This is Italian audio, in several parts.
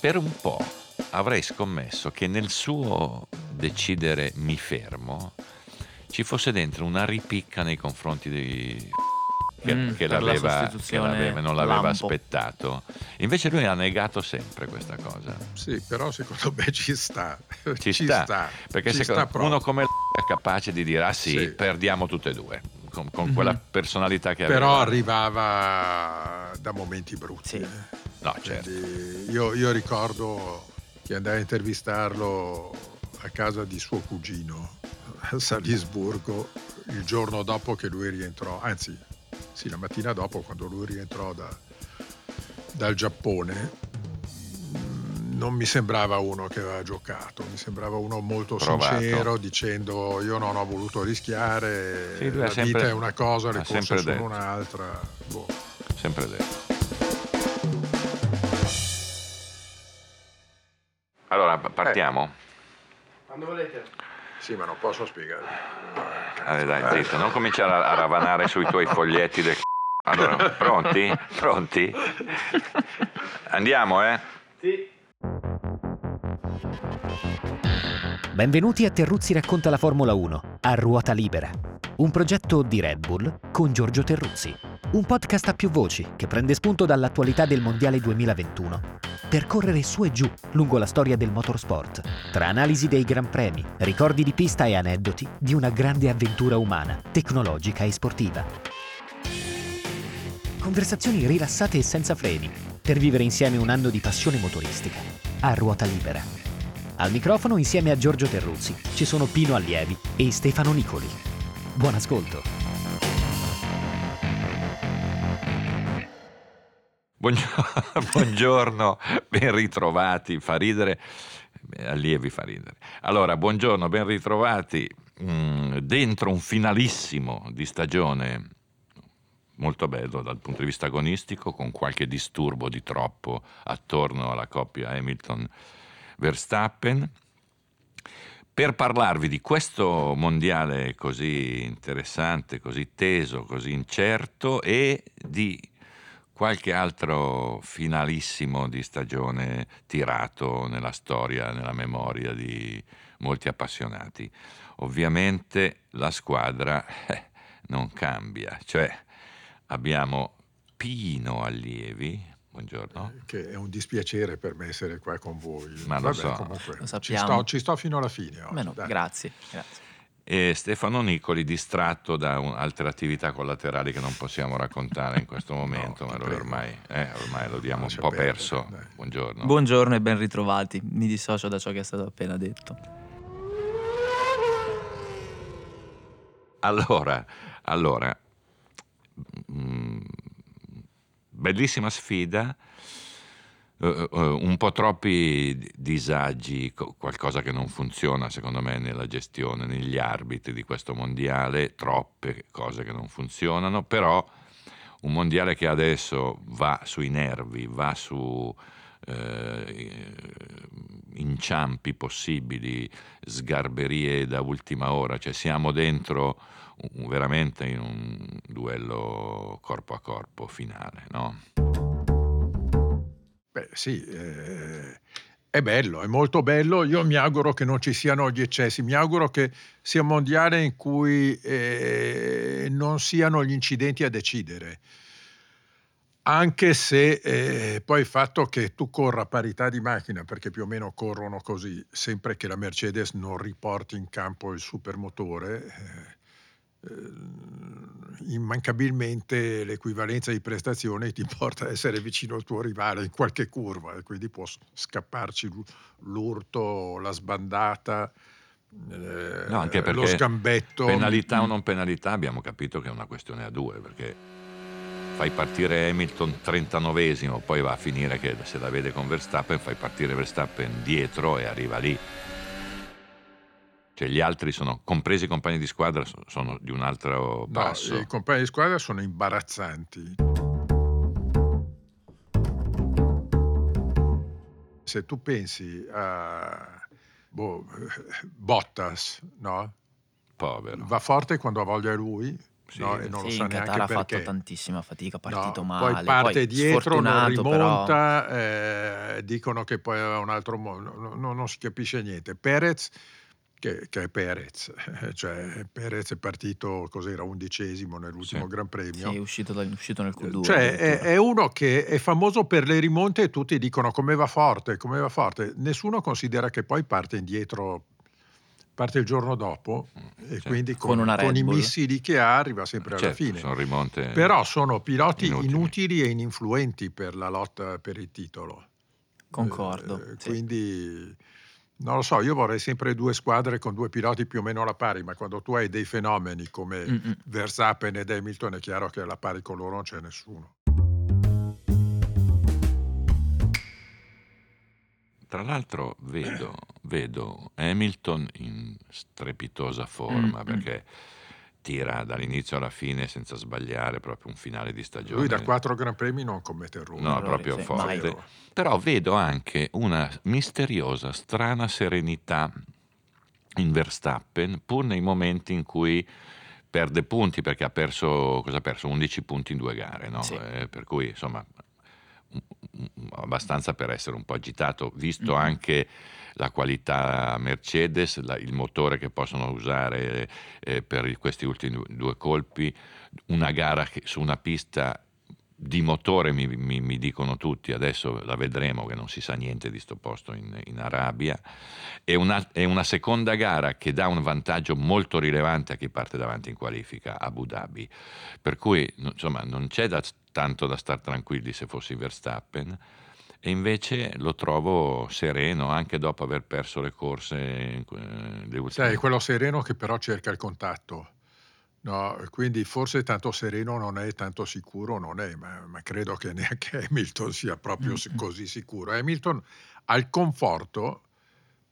per un po' avrei scommesso che nel suo decidere mi fermo ci fosse dentro una ripicca nei confronti di che, Mm, che per la l'aveva, che l'aveva- non l'aveva lampo. aspettato. Invece lui ha negato sempre questa cosa. Sì, però secondo me ci sta. Ci, sta, perché ci secondo- sta uno come è capace di dire ah sì, Sì. perdiamo tutte e due, con, con Mhm. quella personalità che aveva. Però arrivava da momenti brutti. Sì. No, certo. Quindi io, io ricordo che andai a intervistarlo a casa di suo cugino a Salisburgo il giorno dopo che lui rientrò, anzi sì, la mattina dopo quando lui rientrò da- dal Giappone. Non mi sembrava uno che aveva giocato, mi sembrava uno molto Provato. sincero dicendo io non ho voluto rischiare, Sì, la sempre- vita è una cosa, le sempre sono detto. un'altra. Boh. Sempre detto. Allora, partiamo? Quando volete. Sì, ma non posso spiegare. Allora, dai, zitto, non cominciare a, a ravanare sui tuoi foglietti del c***o. Allora, pronti? Pronti? Andiamo, eh? Sì. Benvenuti a Terruzzi racconta la Formula 1 a ruota libera. Un progetto di Red Bull con Giorgio Terruzzi. Un podcast a più voci che prende spunto dall'attualità del Mondiale 2021 per correre su e giù lungo la storia del motorsport, tra analisi dei gran premi, ricordi di pista e aneddoti di una grande avventura umana, tecnologica e sportiva. Conversazioni rilassate e senza freni per vivere insieme un anno di passione motoristica a ruota libera. Al microfono insieme a Giorgio Terruzzi ci sono Pino Allievi e Stefano Nicoli. Buon ascolto. Buongiorno, ben ritrovati, fa ridere, allievi fa ridere. Allora, buongiorno, ben ritrovati mm, dentro un finalissimo di stagione molto bello dal punto di vista agonistico, con qualche disturbo di troppo attorno alla coppia Hamilton-Verstappen. Per parlarvi di questo mondiale così interessante, così teso, così incerto e di qualche altro finalissimo di stagione tirato nella storia, nella memoria di molti appassionati. Ovviamente la squadra eh, non cambia, cioè abbiamo Pino Allievi, buongiorno, Che è un dispiacere per me essere qua con voi. Ma lo Vabbè, so. comunque, Lo ci, sappiamo. sto, ci sto fino alla fine. oggi, no, grazie, grazie. e Stefano Nicoli distratto da un- altre attività collaterali che non possiamo raccontare in questo momento, No, ma prego. ormai, eh, ormai lo diamo un po' perdere, perso. dai. Buongiorno. Buongiorno e ben ritrovati. Mi dissocio da ciò che è stato appena detto. Allora, allora, mm, bellissima sfida, eh, eh, un po' troppi di- disagi, co- qualcosa che non funziona secondo me nella gestione, negli arbitri di questo mondiale, troppe cose che non funzionano, però un mondiale che adesso va sui nervi, va su eh, inciampi possibili, sgarberie da ultima ora, cioè siamo dentro un- veramente in un duello corpo a corpo finale, no? Beh, sì, eh, è bello, è molto bello. Io mi auguro che non ci siano gli eccessi, mi auguro che sia un mondiale in cui eh, non siano gli incidenti a decidere. Anche se eh, poi il fatto che tu corra a parità di macchina, perché più o meno corrono così, sempre che la Mercedes non riporti in campo il supermotore, eh, eh, immancabilmente l'equivalenza di prestazione ti porta ad essere vicino al tuo rivale in qualche curva e quindi può scapparci l'u- l'urto, la sbandata, eh, No, anche lo perché sgambetto. Penalità o non penalità abbiamo capito che è una questione a due, perché fai partire Hamilton 39esimo, poi va a finire che se la vede con Verstappen, fai partire Verstappen dietro e arriva lì. Cioè gli altri sono, compresi i compagni di squadra, so- sono di un altro No, passo. i compagni di squadra sono imbarazzanti. Se tu pensi a boh, Bottas, no? Povero. va forte quando ha voglia lui, Sì, no? e non lo Sì, sa in Qatar ha perché. fatto tantissima fatica, No, partito male. poi parte dietro, non però- rimonta, eh, dicono che poi aveva un altro mondo, no- no- non si capisce niente. Perez, che, che è Perez, cioè Perez è partito, cos'era, undicesimo nell'ultimo Sì. Gran Premio. Sì, è uscito, dal- è uscito nel Q2. Cioè, è, è uno che è famoso per le rimonte e tutti dicono come va forte, come va forte. Nessuno considera che poi parte indietro, parte il giorno dopo e Sì. quindi Con con, con i missili che ha arriva sempre alla Certo, fine. sono Però sono piloti inutili. inutili. e ininfluenti per la lotta per il titolo. Concordo. Eh, sì. Quindi non lo so, io vorrei sempre due squadre con due piloti più o meno alla pari, ma quando tu hai dei fenomeni come Mm-mm. Verstappen ed Hamilton è chiaro che alla pari con loro non c'è nessuno. Tra l'altro vedo, vedo Hamilton in strepitosa forma Mm, mm. perché tira dall'inizio alla fine senza sbagliare, proprio un finale di stagione. Lui da quattro Gran Premi non commette errori. No, Errori, proprio sì, forte. mai. Però vedo anche una misteriosa, strana serenità in Verstappen, pur nei momenti in cui perde punti, perché ha perso, cosa ha perso? 11 punti in due gare, no? Sì. Eh, per cui insomma abbastanza per essere un po' agitato, visto Mhm. anche la qualità Mercedes, la- il motore che possono usare eh, per questi ultimi due, due colpi, una gara che, su una pista di motore mi, mi- mi dicono tutti, adesso la vedremo che non si sa niente di sto posto in, in Arabia, e una, e una seconda gara che dà un vantaggio molto rilevante a chi parte davanti in qualifica, Abu Dhabi, per cui insomma non c'è da- tanto da stare tranquilli se fossi Verstappen, e invece lo trovo sereno anche dopo aver perso le corse, ultime Sai, quello sereno che però cerca il contatto. No, quindi forse tanto sereno non è, tanto sicuro non è, ma, ma credo che neanche Hamilton sia proprio si- Mm-mm. così sicuro. Hamilton ha il conforto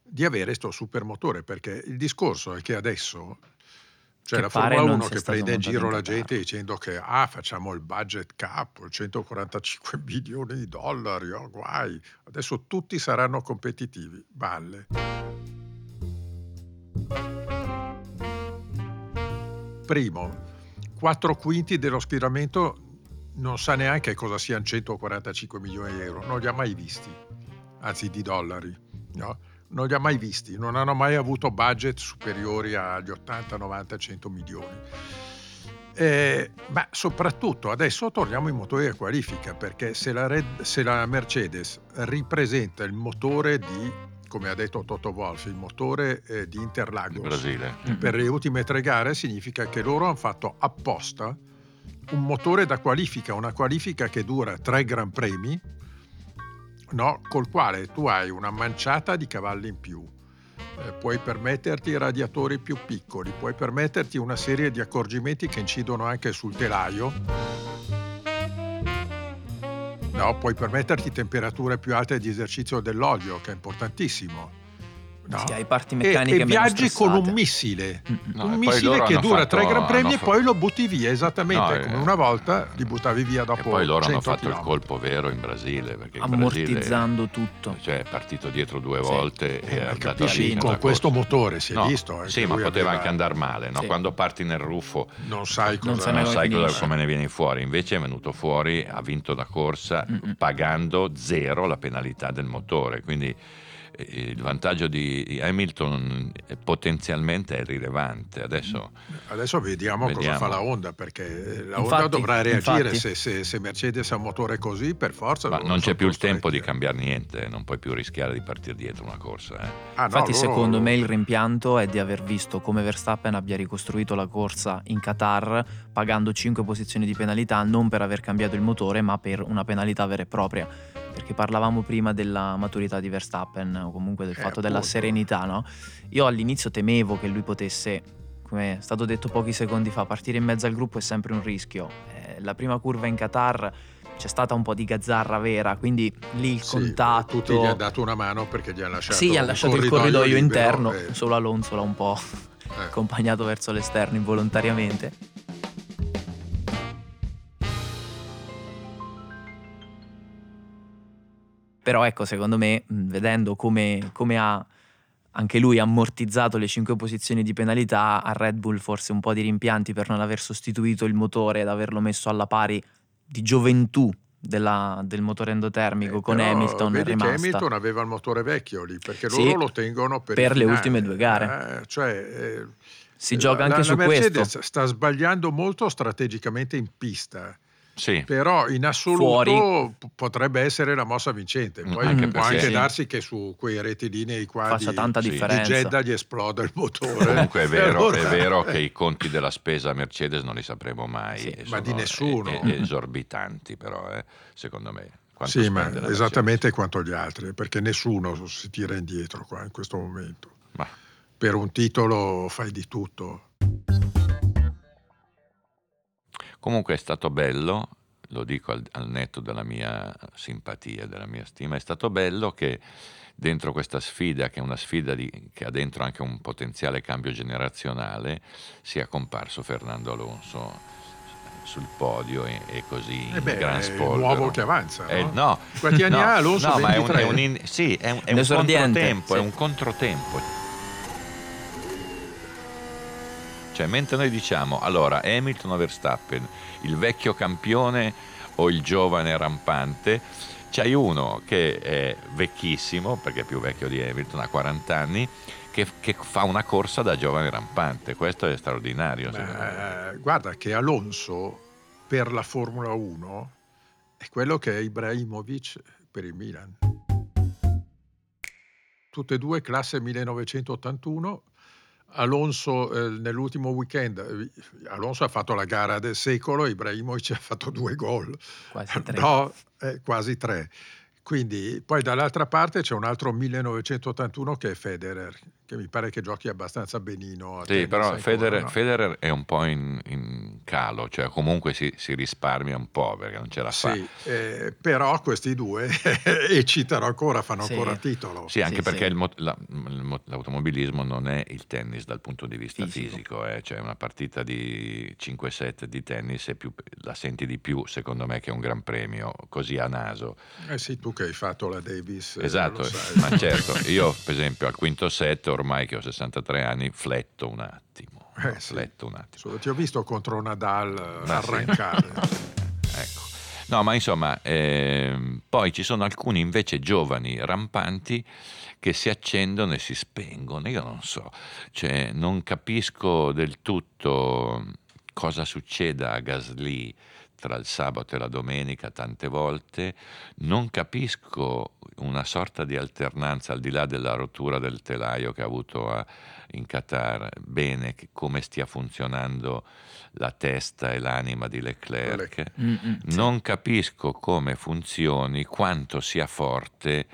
di avere questo supermotore, perché il discorso è che adesso c'è Che la pare Formula non 1 sia che stato prende in giro la gente dicendo che ah, facciamo il budget cap, 145 milioni di dollari, oh, guai, adesso tutti saranno competitivi, balle. Primo, 4 quinti dello schieramento non sa neanche cosa siano 145 milioni di euro, non li ha mai visti, anzi di dollari, no? non li ha mai visti, non hanno mai avuto budget superiori agli 80, 90, 100 milioni. Eh, ma soprattutto adesso torniamo ai motori a qualifica perché se la, Red- se la Mercedes ripresenta il motore di, come ha detto Toto Wolff, il motore eh, di in Interlagos Brasile. Mm-mm. per le ultime tre gare significa che loro hanno fatto apposta un motore da qualifica, una qualifica che dura tre gran premi, no? col quale tu hai una manciata di cavalli in più. Eh, puoi permetterti radiatori più piccoli, puoi permetterti una serie di accorgimenti che incidono anche sul telaio. No, puoi permetterti temperature più alte di esercizio dell'olio, che è importantissimo. No? Sì, hai parti E- meccaniche e, meno viaggi con un missile Mm-mm. No, un e missile che dura fatto- tre gran premi e poi lo butti via, esattamente No, come eh, una volta li buttavi via E dopo poi loro hanno 100 fatto il chilometri. colpo vero in Brasile, perché in Ammortizzando tutto. Brasile cioè, è partito dietro due Sì. volte Eh, e dato capisci, con questo corsa. motore si è No, visto. eh, sì, ma poteva aveva- anche andare male, no? Sì. quando parti nel ruffo Non sai cosa... non come sai cosa- come ne vieni fuori, invece è venuto fuori, ha vinto la corsa Mm-mm. pagando zero la penalità del motore, quindi eh, il vantaggio di Hamilton eh, potenzialmente è rilevante. Adesso Adesso vediamo, Vediamo. cosa fa la Honda, perché la Honda Infatti, dovrà reagire se, se- se Mercedes ha un motore così, per forza. ma non c'è più il tempo di cambiare niente, non puoi più rischiare di partire dietro una corsa. eh. Ah, no, Infatti, loro- secondo me, il rimpianto è di aver visto come Verstappen abbia ricostruito la corsa in Qatar pagando 5 posizioni di penalità non per aver cambiato il motore, ma per una penalità vera e propria. Perché parlavamo prima della maturità di Verstappen o comunque del Eh, fatto della appunto. serenità, no? Io all'inizio temevo che lui potesse, come è stato detto pochi secondi fa, partire in mezzo al gruppo è sempre un rischio. Eh, la prima curva in Qatar c'è stata un po' di gazzarra vera, quindi lì il Sì, contatto. Tutti gli hanno dato una mano perché gli hanno lasciato Sì, gli ha lasciato il corridoio libero interno, e- solo Alonso l'ha un po' eh. accompagnato verso l'esterno involontariamente. Però ecco, secondo me, vedendo come, come ha anche lui ammortizzato le 5 posizioni di penalità, a Red Bull forse un po' di rimpianti per non aver sostituito il motore ed averlo messo alla pari di gioventù della, del motore endotermico Eh, con Hamilton vedi che rimasta. Hamilton aveva il motore vecchio lì, perché Sì, loro lo tengono per, per le ultime due gare. Eh, cioè, eh, Si gioca anche la, su la Mercedes questo. sta sbagliando molto strategicamente in pista, Sì, però in assoluto Fuori. potrebbe essere la mossa vincente. Poi Anche può anche sì. darsi che su quei rettilinei qua Faccia di, tanta sì. di. Jeddah gli esploda il motore. Comunque è vero, Allora- è vero che i conti della spesa Mercedes non li sapremo mai. Sì, ma di nessuno. e- e- esorbitanti però, eh, secondo me. Quanto Sì, ma esattamente quanto gli altri, perché nessuno si tira indietro qua in questo momento. Mercedes? Ma Per un titolo fai di tutto. Comunque è stato bello, lo dico al, al netto della mia simpatia, della mia stima, è stato bello che dentro questa sfida, che è una sfida di- che ha dentro anche un potenziale cambio generazionale, sia comparso Fernando Alonso sul podio e, e così Eh in beh, gran è il spolvero. nuovo che avanza, Eh, no? no, Quanti anni no, ha Alonso? No, ma è un, 23? è un in- sì, è un, è un controtempo, sì. è un controtempo. Cioè, mentre noi diciamo, allora, Hamilton o Verstappen, il vecchio campione o il giovane rampante, c'hai uno che è vecchissimo, perché è più vecchio di Hamilton, ha 40 anni, che, che fa una corsa da giovane rampante. Questo è straordinario. secondo me. Ma, eh, guarda che Alonso per la Formula 1 è quello che è Ibrahimovic per il Milan. Tutte e due classe 1981. Alonso eh, nell'ultimo weekend, eh, Alonso ha fatto la gara del secolo, Ibrahimovic ha fatto due gol. Quasi tre. No, eh, quasi tre. Quindi poi dall'altra parte c'è un altro 1981 che è Federer, che mi pare che giochi abbastanza benino. a Sì, tennis però ancora, Federer, no? Federer è un po' in, in calo, cioè comunque si, si risparmia un po' perché non ce la fa. Sì, eh, però questi due eccitano ancora, fanno Sì. ancora titolo. Sì, anche Sì, perché sì. il la- il mo- l'automobilismo non è il tennis dal punto di vista Fisico. fisico, eh. cioè una partita di 5 set di tennis è più- la senti di più secondo me che un gran premio, così a naso. Eh sì, tu che hai fatto la Davis. eh, esatto, sai. ma certo, io per esempio al quinto set, ormai che ho 63 anni, fletto un attimo, Eh, sì. fletto un attimo. Ti ho visto contro Nadal eh, Ma sì. arrancare. Ecco. No, ma insomma, ehm, poi ci sono alcuni invece giovani rampanti che si accendono e si spengono. Io non so, cioè, non capisco del tutto cosa succeda a Gasly tra il sabato e la domenica tante volte, non capisco una sorta di alternanza al di là della rottura del telaio che ha avuto a- in Qatar, bene che- come stia funzionando la testa e l'anima di Leclerc. Mm, mm. Non capisco come funzioni, quanto sia forte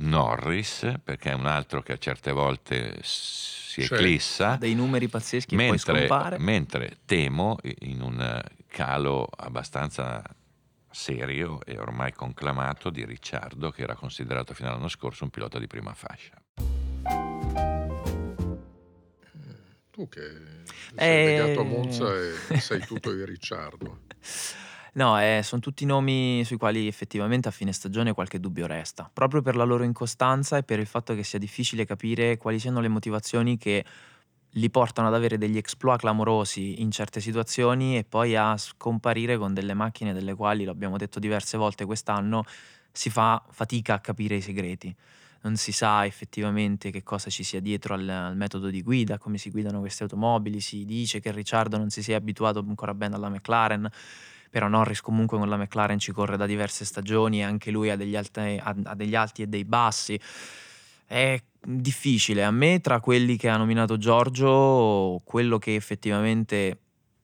Norris, perché è un altro che a certe volte si Sì. eclissa, dei numeri pazzeschi e poi mentre, scompare. mentre temo in un calo abbastanza serio e ormai conclamato di Ricciardo, che era considerato fino all'anno scorso un pilota di prima fascia. tu che sei Eh. legato a Monza e sei tutto il Ricciardo. No, eh, sono tutti nomi sui quali effettivamente a fine stagione qualche dubbio resta, proprio per la loro incostanza e per il fatto che sia difficile capire quali siano le motivazioni che li portano ad avere degli exploit clamorosi in certe situazioni e poi a scomparire con delle macchine delle quali, lo abbiamo detto diverse volte quest'anno, si fa fatica a capire i segreti. Non si sa effettivamente che cosa ci sia dietro al, al metodo di guida, come si guidano queste automobili, si dice che Ricciardo non si sia abituato ancora bene alla McLaren, però Norris comunque con la McLaren ci corre da diverse stagioni e anche lui ha degli, alti, ha- ha degli alti e dei bassi. È difficile. A me, tra quelli che ha nominato Giorgio, quello che effettivamente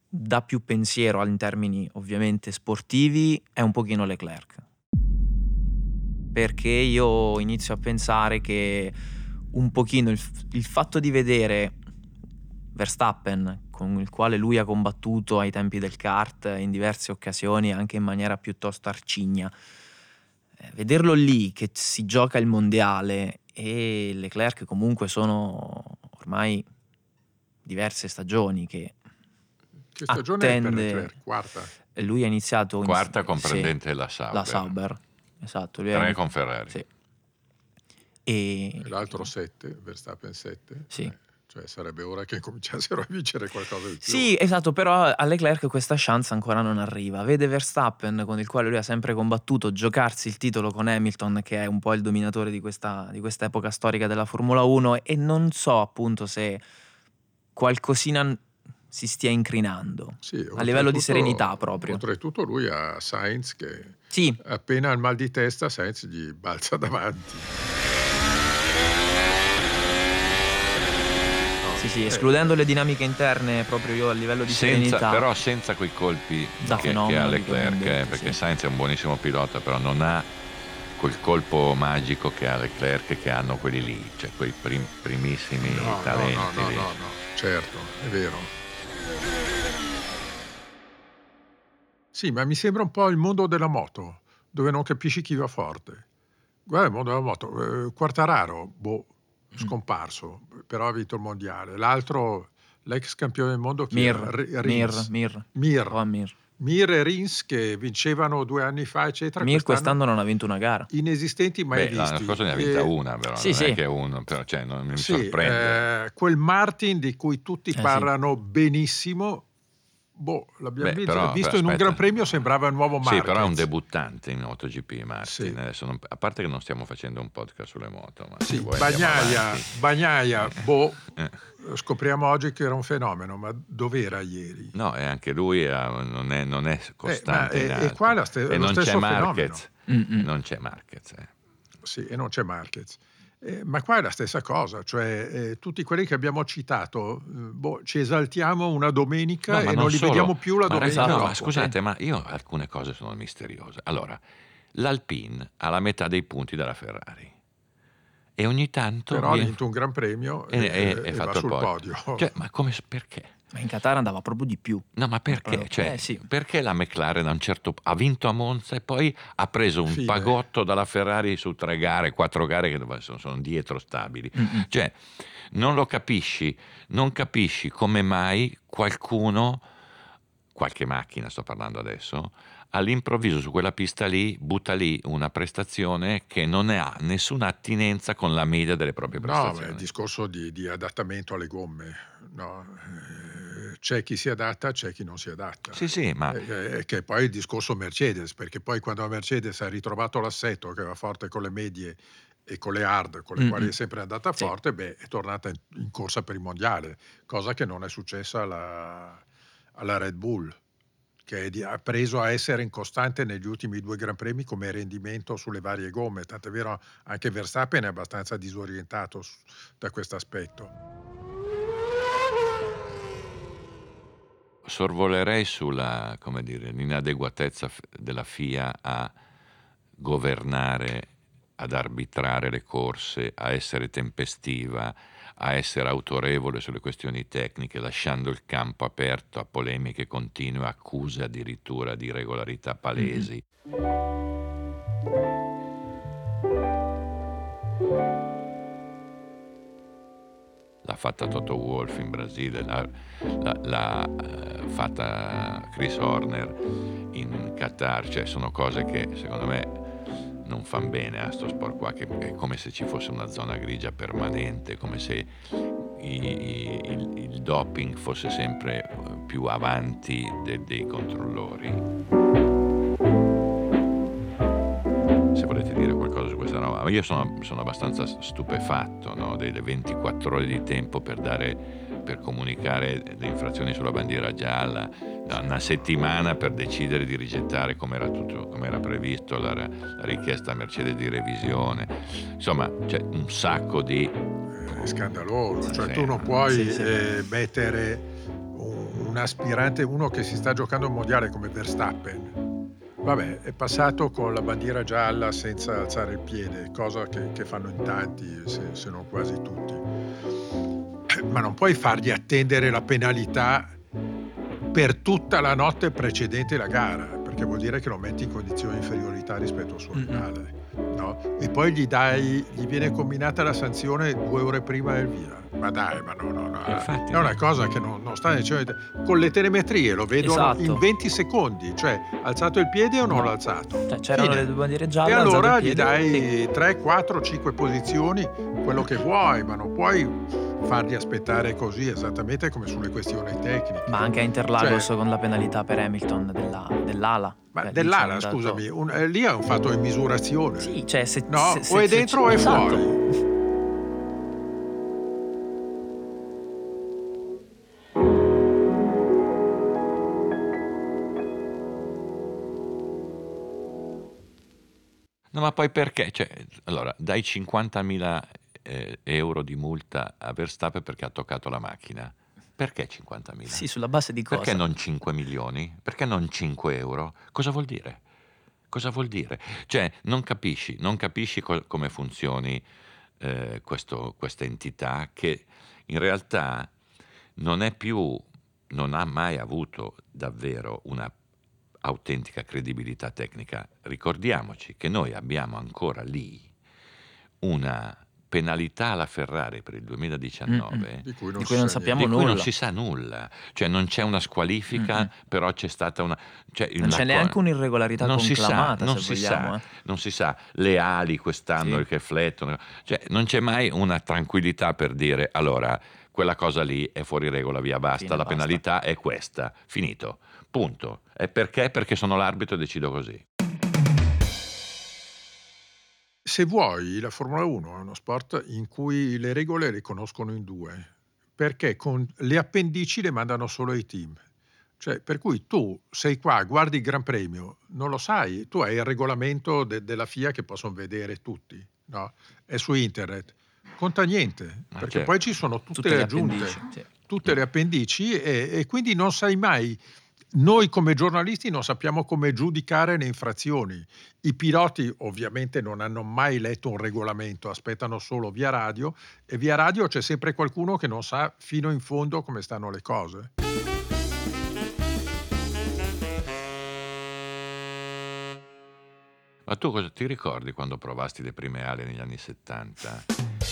dà più pensiero in termini ovviamente sportivi è un pochino Leclerc. Perché io inizio a pensare che un pochino il, il fatto di vedere Verstappen, con il quale lui ha combattuto ai tempi del kart in diverse occasioni, anche in maniera piuttosto arcigna, eh, vederlo lì che si gioca il mondiale e Leclerc comunque sono ormai diverse stagioni che Che stagione è per Attende- Leclerc? Quarta. lui ha iniziato in- Quarta sì, comprendente la Sauber, la Sauber esatto lui tre ini- con Ferrari. sì. E E l'altro 7, Verstappen 7. Sì. Cioè sarebbe ora che cominciassero a vincere qualcosa di più. Sì, esatto, però a Leclerc questa chance ancora non arriva. Vede Verstappen, con il quale lui ha sempre combattuto, giocarsi il titolo con Hamilton, che è un po' il dominatore di questa, di questa epoca storica della Formula 1, e non so appunto se qualcosina si stia incrinando. Sì, a livello di serenità proprio. Oltretutto lui ha Sainz che Sì, appena al mal di testa Sainz gli balza davanti. No, sì, sì, eh, escludendo le dinamiche interne proprio io a livello di Senza, serenità. però senza quei colpi Da che, che ha Leclerc, eh, perché sì. Sainz è un buonissimo pilota, però non ha quel colpo magico che ha Leclerc che hanno quelli lì, cioè quei prim- primissimi no, no, talenti. no, no, lì. no, no, certo, è vero. Sì, ma mi sembra un po' il mondo della moto, dove non capisci chi va forte. Guarda il mondo della moto, eh, Quartararo, boh, Mm. scomparso, però ha vinto il mondiale. L'altro, l'ex campione del mondo, Mir? R- Mir. Mir, Mir. oh, Mir. Mir e Rins che vincevano due anni fa, eccetera. Mir quest'anno non ha vinto una gara. inesistenti mai Beh, l'anno scorso ne ha vinta Eh, una, però sì, non sì. è che uno, però, cioè, non mi sì, sorprende. eh, quel Martin di cui tutti Eh, sì. parlano benissimo, boh, l'abbiamo Beh, visto, però, visto però, in un. Gran Premio sembrava il nuovo Martin. Sì, però è un debuttante in MotoGP, Martin. Sì. Adesso non- a parte che non stiamo facendo un podcast sulle moto, ma Sì, Bagnaia. Bagnaia, boh, Eh. scopriamo oggi che era un fenomeno, ma dov'era ieri? No, e anche lui ha- non, è, non è costante. Eh, e- e qua è la ste- E lo non stesso c'è Marquez. Non c'è Marquez. eh. Sì, e non c'è Marquez. Eh, ma qua è la stessa cosa, cioè eh, tutti quelli che abbiamo citato, eh, boh, ci esaltiamo una domenica No, e non, li solo. vediamo più la Ma domenica no, dopo. ma scusate, ma io alcune cose sono misteriose. Allora, l'Alpine ha la metà dei punti della Ferrari e ogni tanto Però ha viene- vinto un gran premio e, e, e- e e va fatto il sul podio. podio. Cioè, ma come, perché? Ma in Qatar andava proprio di più. No, ma perché? Proprio- Cioè, eh, sì. perché la McLaren a un certo ha vinto a Monza e poi ha preso un Fine. pagotto dalla Ferrari su tre gare, quattro gare che sono, sono dietro stabili? Mm-mm. Cioè, non lo capisci, non capisci come mai qualcuno, qualche macchina sto parlando adesso, all'improvviso su quella pista lì butta lì una prestazione che non ha nessuna attinenza con la media delle proprie No, ma è prestazioni. il discorso di, di adattamento alle gomme. no? Eh, C'è chi si adatta, c'è chi non si adatta. Sì, sì, ma Eh, eh, che è poi il discorso Mercedes, perché poi quando la Mercedes ha ritrovato l'assetto che va forte con le medie e con le hard, con le Mm-mm. quali è sempre andata Sì. forte, beh, è tornata in, corsa per il mondiale, cosa che non è successa alla, alla Red Bull, che di- ha preso a essere incostante negli ultimi due Gran Premi come rendimento sulle varie gomme, tant'è vero anche Verstappen è abbastanza disorientato su- da questo aspetto. Sorvolerei sulla, dire, l'inadeguatezza della FIA a governare, ad arbitrare le corse, a essere tempestiva, a essere autorevole sulle questioni tecniche, lasciando il campo aperto a polemiche continue, accuse addirittura di irregolarità palesi. L'ha fatta Toto Wolff in Brasile, l'ha, l'ha- l'ha, eh, fatta Chris Horner in Qatar, cioè sono cose che secondo me non fanno bene a sto sport qua, che è come se ci fosse una zona grigia permanente, come se i- i- il, il doping fosse sempre più avanti de- dei controllori. Ma io sono, sono abbastanza stupefatto no? delle 24 ore di tempo per dare per comunicare le infrazioni sulla bandiera gialla, una settimana per decidere di rigettare come era, tutto, come era previsto la, la richiesta a Mercedes di revisione. Insomma, c'è un sacco di... È scandaloso, cioè Sì. tu non puoi Sì, sì. eh, mettere un, un aspirante, uno che si sta giocando il mondiale come Verstappen. Vabbè, è passato con la bandiera gialla senza alzare il piede, cosa che, che fanno in tanti, se, se non quasi tutti. Ma non puoi fargli attendere la penalità per tutta la notte precedente la gara, perché vuol dire che lo metti in condizioni di inferiorità rispetto al suo rivale. No? e poi gli dai, gli viene combinata la sanzione due ore prima del via. Ma dai, ma no, no, no. Infatti, è una cosa che non, non sta necessariamente. Con le telemetrie lo vedono Esatto. in 20 secondi, cioè alzato il piede o non No. l'ha alzato. Cioè, c'erano Fine. le due bandiere E gialle. alzato allora il gli piede, dai sì. 3, 4, 5 posizioni, quello che vuoi, ma non puoi farli aspettare così esattamente come sulle questioni tecniche. Ma anche a Interlagos Cioè- con la penalità per Hamilton della- dell'ala. Ma Beh, lì dell'ala, andato- scusami, un- eh, lì è un fatto di misurazione. Sì, cioè se, No, se- se- o è se- dentro o è esatto. fuori. No, ma poi perché? Cioè, allora, dai 50.000 eh, euro di multa a Verstappen perché ha toccato la macchina. Perché 50.000? Sì, sulla base di cosa? Perché non 5 milioni? Perché non 5 euro? Cosa vuol dire? Cosa vuol dire? Cioè, non capisci, non capisci co- come funzioni eh, questo- questa entità che in realtà non è più, non ha mai avuto davvero una autentica credibilità tecnica. Ricordiamoci che noi abbiamo ancora lì una penalità alla Ferrari per il 2019 Di cui non, Di cui non si sa sappiamo di cui nulla. non si sa nulla, cioè non c'è una squalifica, Mm-mm. però c'è stata una... Cioè Non una c'è co- neanche un'irregolarità non si sa, conclamata, non se si vogliamo. sa, eh. non si sa, le ali quest'anno Sì. che flettono, cioè non c'è mai una tranquillità per dire allora quella cosa lì è fuori regola, via basta, Fine, la basta. penalità è questa, finito, punto. E perché? Perché sono l'arbitro e decido così. Se vuoi, la Formula 1 è uno sport in cui le regole le conoscono in due, perché con le appendici le mandano solo ai team. Cioè, per cui tu sei qua, guardi il Gran Premio, non lo sai, tu hai il regolamento de- della FIA che possono vedere tutti, no? È su internet. Conta niente, Ma perché certo. poi ci sono tutte, Tutte le aggiunte, appendici, tutte le appendici e, e quindi non sai mai. Noi come giornalisti non sappiamo come giudicare le infrazioni. I piloti ovviamente non hanno mai letto un regolamento, aspettano solo via radio e via radio c'è sempre qualcuno che non sa fino in fondo come stanno le cose. Ma tu cosa ti ricordi quando provasti le prime ali negli anni 70?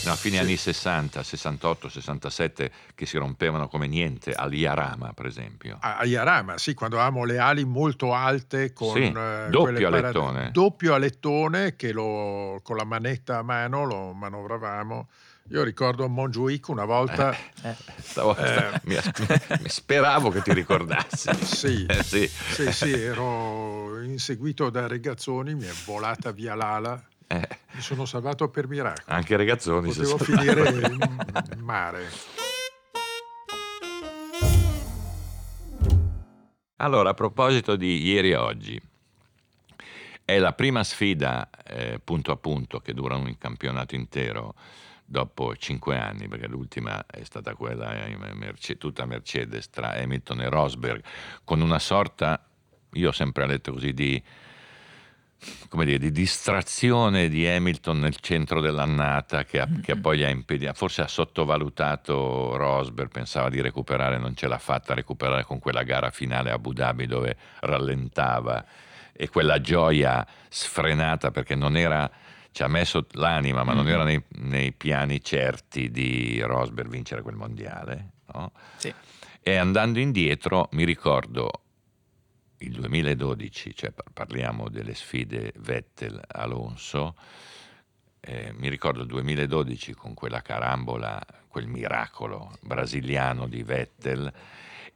No, a fine Sì. anni 60, 68, 67 che si rompevano come niente all'Iarama, per esempio. A a Yarama, sì, quando avevamo le ali molto alte con Sì, eh, doppio alettone. doppio alettone che lo- con la manetta a mano lo manovravamo. Io ricordo a Montjuic una volta Eh, Stavo- Eh. mi, mi speravo che ti ricordassi. Sì. Eh, sì. Sì, sì, ero inseguito da ragazzoni, mi è volata via l'ala, Eh, mi sono salvato per miracolo. anche ragazzoni. si Potevo sa- finire in mare. Allora, a proposito di ieri e oggi, è la prima sfida eh, punto a punto che dura un campionato intero dopo cinque anni, perché l'ultima è stata quella in Merce- tutta Mercedes tra Hamilton e Rosberg, con una sorta, io ho sempre letto così, di, come dire, di distrazione di Hamilton nel centro dell'annata che, ha- che poi gli ha impedito, forse ha sottovalutato Rosberg, pensava di recuperare, non ce l'ha fatta recuperare con quella gara finale a Abu Dhabi dove rallentava e quella gioia sfrenata perché non era, ci ha messo l'anima, ma non era nei, nei piani certi di Rosberg vincere quel mondiale. no? sì. E andando indietro mi ricordo il 2012, cioè par- parliamo delle sfide Vettel-Alonso, eh, mi ricordo il 2012 con quella carambola, quel miracolo brasiliano di Vettel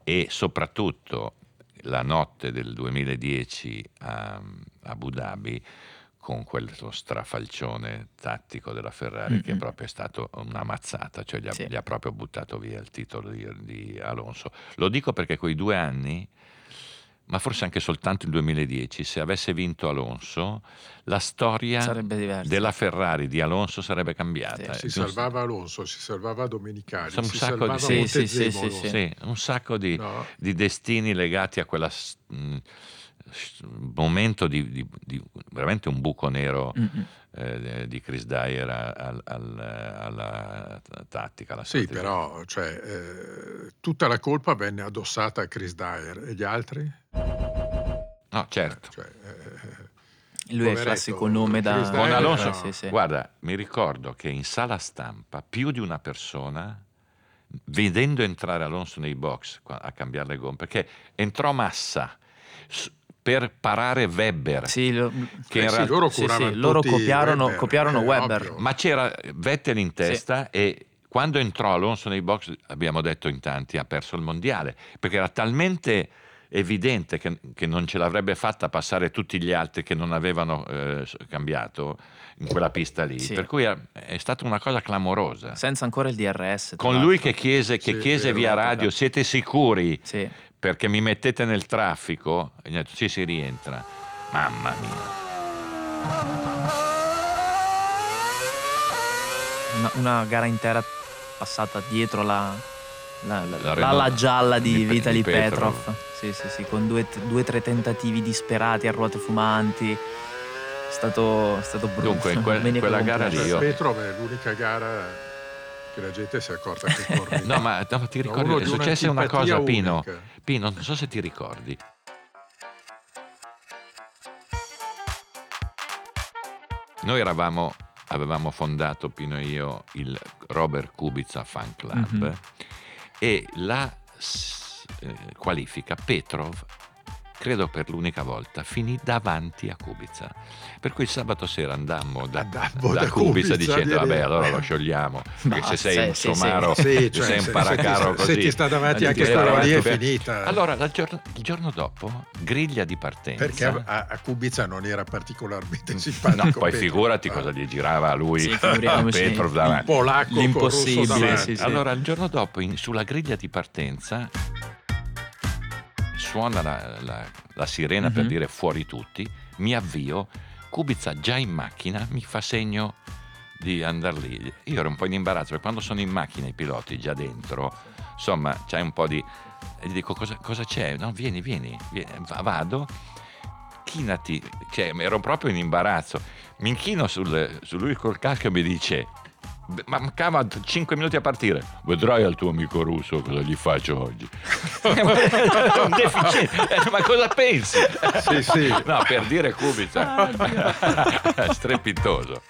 e soprattutto la notte del 2010 a Abu Dhabi con quello strafalcione tattico della Ferrari che Mm-mm. proprio è stato una mazzata, cioè gli ha, Sì. gli ha proprio buttato via il titolo di, di Alonso. Lo dico perché quei due anni, ma forse anche soltanto il 2010, se avesse vinto Alonso, la storia della Ferrari di Alonso sarebbe cambiata. Sì. Si Eh, salvava Alonso, si salvava Domenicali, Sono un si sacco di- salvava Sì, sì, sì, Montezemolo. sì, sì. Sì, un sacco di, No? di destini legati a quella mh, momento di, di- di veramente un buco nero Mm-mm. eh, di Chris Dyer al- al- alla tattica. Alla Sì, strategia. però cioè, eh, tutta la colpa venne addossata a Chris Dyer e gli altri? No, certo. Cioè, eh, Lui è il classico nome da... Con Alonso, no. Sì, sì. guarda, mi ricordo che in sala stampa più di una persona, vedendo entrare Alonso nei box a cambiare le gomme, perché entrò Massa per parare Weber, Sì, lo- che Eh in sì, loro sì, sì, loro copiarono- Webber, copiarono Webber. ovvio. ma c'era Vettel in testa e quando entrò Alonso nei box, abbiamo detto in tanti, ha perso il mondiale, perché era talmente evidente che, che non ce l'avrebbe fatta passare tutti gli altri che non avevano eh, cambiato in quella pista lì, Sì. per cui è, è stata una cosa clamorosa. senza ancora il DRS. Con l'altro. lui che chiese, che Sì, chiese via radio, siete sicuri Sì. Perché mi mettete nel traffico? E sì, si rientra. Mamma mia. Una, una gara intera passata dietro la, la, la- La gialla di, di Vitali di Petrov. Petrov. Sì, sì, sì, con due o tre tentativi disperati a ruote fumanti. È stato, è stato brutto. Dunque, in Domenica quella gara lì io- Petrov è l'unica gara che la gente si è accorta che corre. No, ma no, ti No, ricordi? uno È successa una cosa, Pino. unica. Pino, non so se ti ricordi. Noi eravamo, avevamo fondato Pino e io il Robert Kubica Fan Club Mhm. e la eh, qualifica Petrov, credo per l'unica volta, finì davanti a Kubica. Per cui il sabato sera andammo da, Andammo da da Kubica Kubica, dicendo direi. vabbè allora lo sciogliamo, perché Basta, se sei un sì, somaro, Sì, se cioè, sei un paracaro se, così. se ti sta davanti Eh, anche quella lì è per- finita. Allora, il giorno, il giorno dopo, griglia di partenza. perché a, a Kubica non era particolarmente simpatico. No, poi Petrov. figurati Ah, cosa gli girava a lui Sì. Petrov davanti. polacco col L'impossibile, davanti. sì, sì. Allora, il giorno dopo, in- sulla griglia di partenza, suona la, la- la sirena per Mhm. dire fuori tutti, mi avvio, Kubica già in macchina mi fa segno di andare lì. Io ero un po' in imbarazzo, perché quando sono in macchina i piloti già dentro, insomma, c'è un po' di... Gli dico, cosa, cosa c'è? No, vieni, vieni, vieni. Va- vado, chinati, cioè, ero proprio in imbarazzo. Mi inchino sul- su lui col casco e mi dice, "Beh, ma mancava 5 minuti a partire, vedrai al tuo amico russo cosa gli faccio oggi. Eh, ma cosa pensi? Sì, sì. No, per dire Kubica. Strepitoso.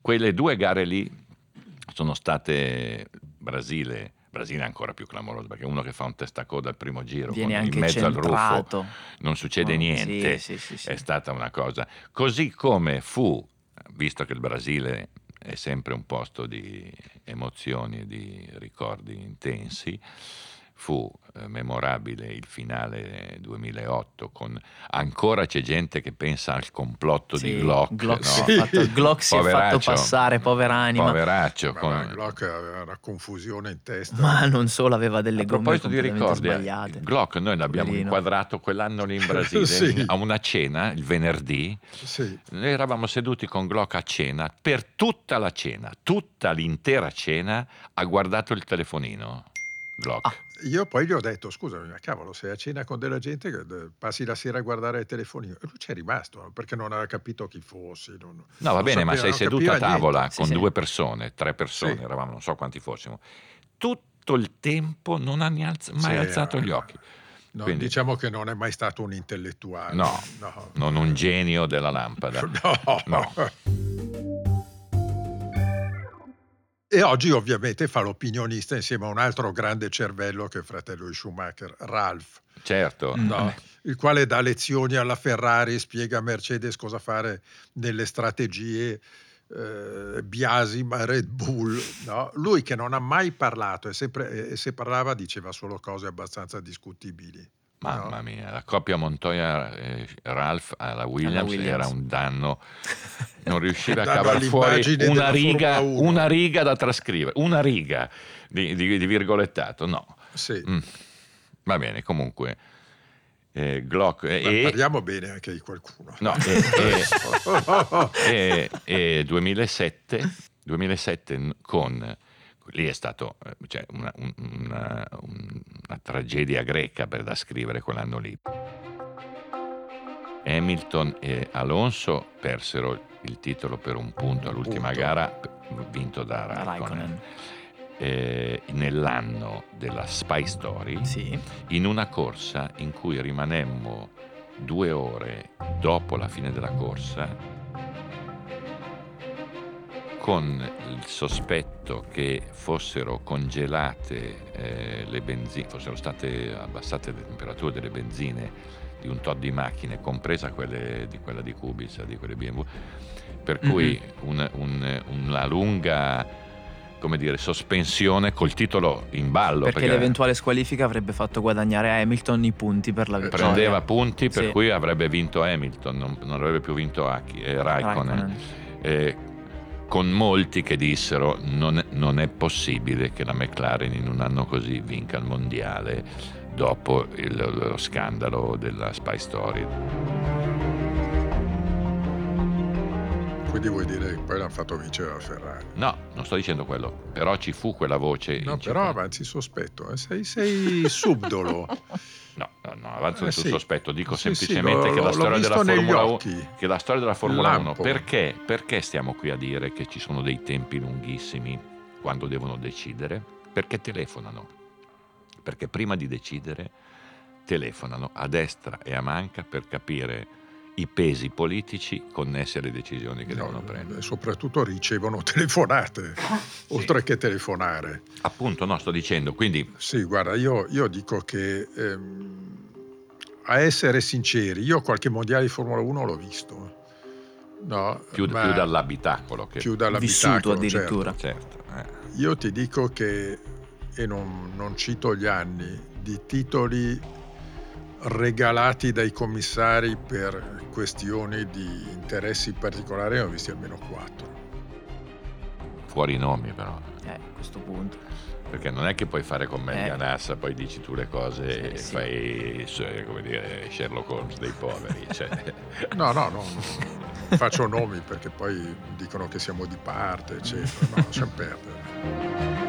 Quelle due gare lì sono state Brasile. Brasile è ancora più clamoroso perché uno che fa un testacoda al primo giro con- in mezzo al ruffo centrato. non succede Oh, niente. sì, sì, sì, sì. È stata una cosa. Così come fu, visto che il Brasile è sempre un posto di emozioni e di ricordi intensi, fu eh, memorabile il finale 2008 con ancora c'è gente che pensa al complotto Sì, di Glock, Glock no? si è fatto, Glock si è fatto passare, povera anima. poveraccio Ma con- va, Glock aveva una confusione in testa. Ma non solo, aveva delle a gomme di ricordi, eh, sbagliate. Glock noi l'abbiamo Poverino. inquadrato quell'anno lì in Brasile Sì. a una cena il venerdì Sì. Noi eravamo seduti con Glock a cena, per tutta la cena, tutta l'intera cena, ha guardato il telefonino. Glock. Ah. Io poi gli ho detto, scusami, ma cavolo, sei a cena con della gente che eh, passi la sera a guardare il telefonino. E lui c'è rimasto, perché non aveva capito chi fossi. non- no, va non bene, ma sapeva- sei non seduto a tavola niente. Sì, con sì. due persone, tre persone, Sì. eravamo, non so quanti fossimo. Tutto il tempo non ha alz- mai Sì, alzato eh, gli occhi. No, Quindi- Diciamo che non è mai stato un intellettuale. No, no. Non un genio della lampada. No. No. E oggi ovviamente fa l'opinionista insieme a un altro grande cervello che è fratello di Schumacher, Ralph, Certo. Mm. no? il quale dà lezioni alla Ferrari, spiega a Mercedes cosa fare nelle strategie eh, biasima Red Bull. no? Lui che non ha mai parlato e, sempre- e se parlava diceva solo cose abbastanza discutibili. Mamma no? mia, la coppia Montoya e Ralph alla Williams, Williams. era un danno. Non riusciva a cavare fuori una riga, Formula 1. una riga da trascrivere, una riga di, di- di virgolettato. No. Sì. Mm. Va bene, comunque. eh, Glock eh, e, parliamo bene anche di qualcuno. no, e- e- e- e 2007, 2007 n- con lì è stato eh, cioè, una, un- una- un- una tragedia greca per da scrivere quell'anno lì. Hamilton e Alonso persero il titolo per un punto all'ultima punto. gara vinto da Da Raikkonen. Raikkonen. Eh, nell'anno della Spy Story Sì. in una corsa in cui rimanemmo due ore dopo la fine della corsa con il sospetto che fossero congelate eh, le benzine, fossero state abbassate le temperature delle benzine di un tot di macchine, compresa quelle di quella di Kubica, di quelle BMW, per cui mm-hmm. un, un, una lunga come dire, sospensione col titolo in ballo. Perché, perché, l'eventuale squalifica avrebbe fatto guadagnare a Hamilton i punti per la vittoria. Prendeva punti per sì. cui avrebbe vinto Hamilton, non, non avrebbe più vinto Aki, eh, Raikkonen. Raikkonen. Eh, con molti che dissero non è, non è possibile che la McLaren in un anno così vinca il mondiale dopo il, lo scandalo della Spy Story. Quindi vuoi dire che poi l'hanno fatto vincere la Ferrari? No, non sto dicendo quello, però ci fu quella voce. No, però avanzi sospetto, eh? sei, sei subdolo. No, no, avanzo eh, sì. sospetto, dico sì, semplicemente sì, che, la storia della Formula 1, che la storia della Formula 1, perché, perché stiamo qui a dire che ci sono dei tempi lunghissimi quando devono decidere? Perché telefonano. Perché prima di decidere telefonano a destra e a manca per capire i pesi politici connessi alle decisioni che no, devono prendere. Soprattutto ricevono telefonate, sì. oltre che telefonare. Appunto, no, sto dicendo, quindi... Sì, guarda, io, io dico che ehm, a essere sinceri, io qualche mondiale di Formula 1 l'ho visto. No, più, più dall'abitacolo che più dall'abitacolo, vissuto addirittura. Certo, certo eh. Io ti dico che, e non, non cito gli anni, di titoli regalati dai commissari per questioni di interessi particolari ne ho visti almeno quattro. Fuori i nomi però. Eh, a questo punto. Perché non è che puoi fare commedia eh. nassa, poi dici tu le cose sì, e sì. fai, cioè, come dire, Sherlock Holmes dei poveri. Cioè. no, no, no, no, faccio nomi perché poi dicono che siamo di parte, eccetera. No, lasciamo perdere.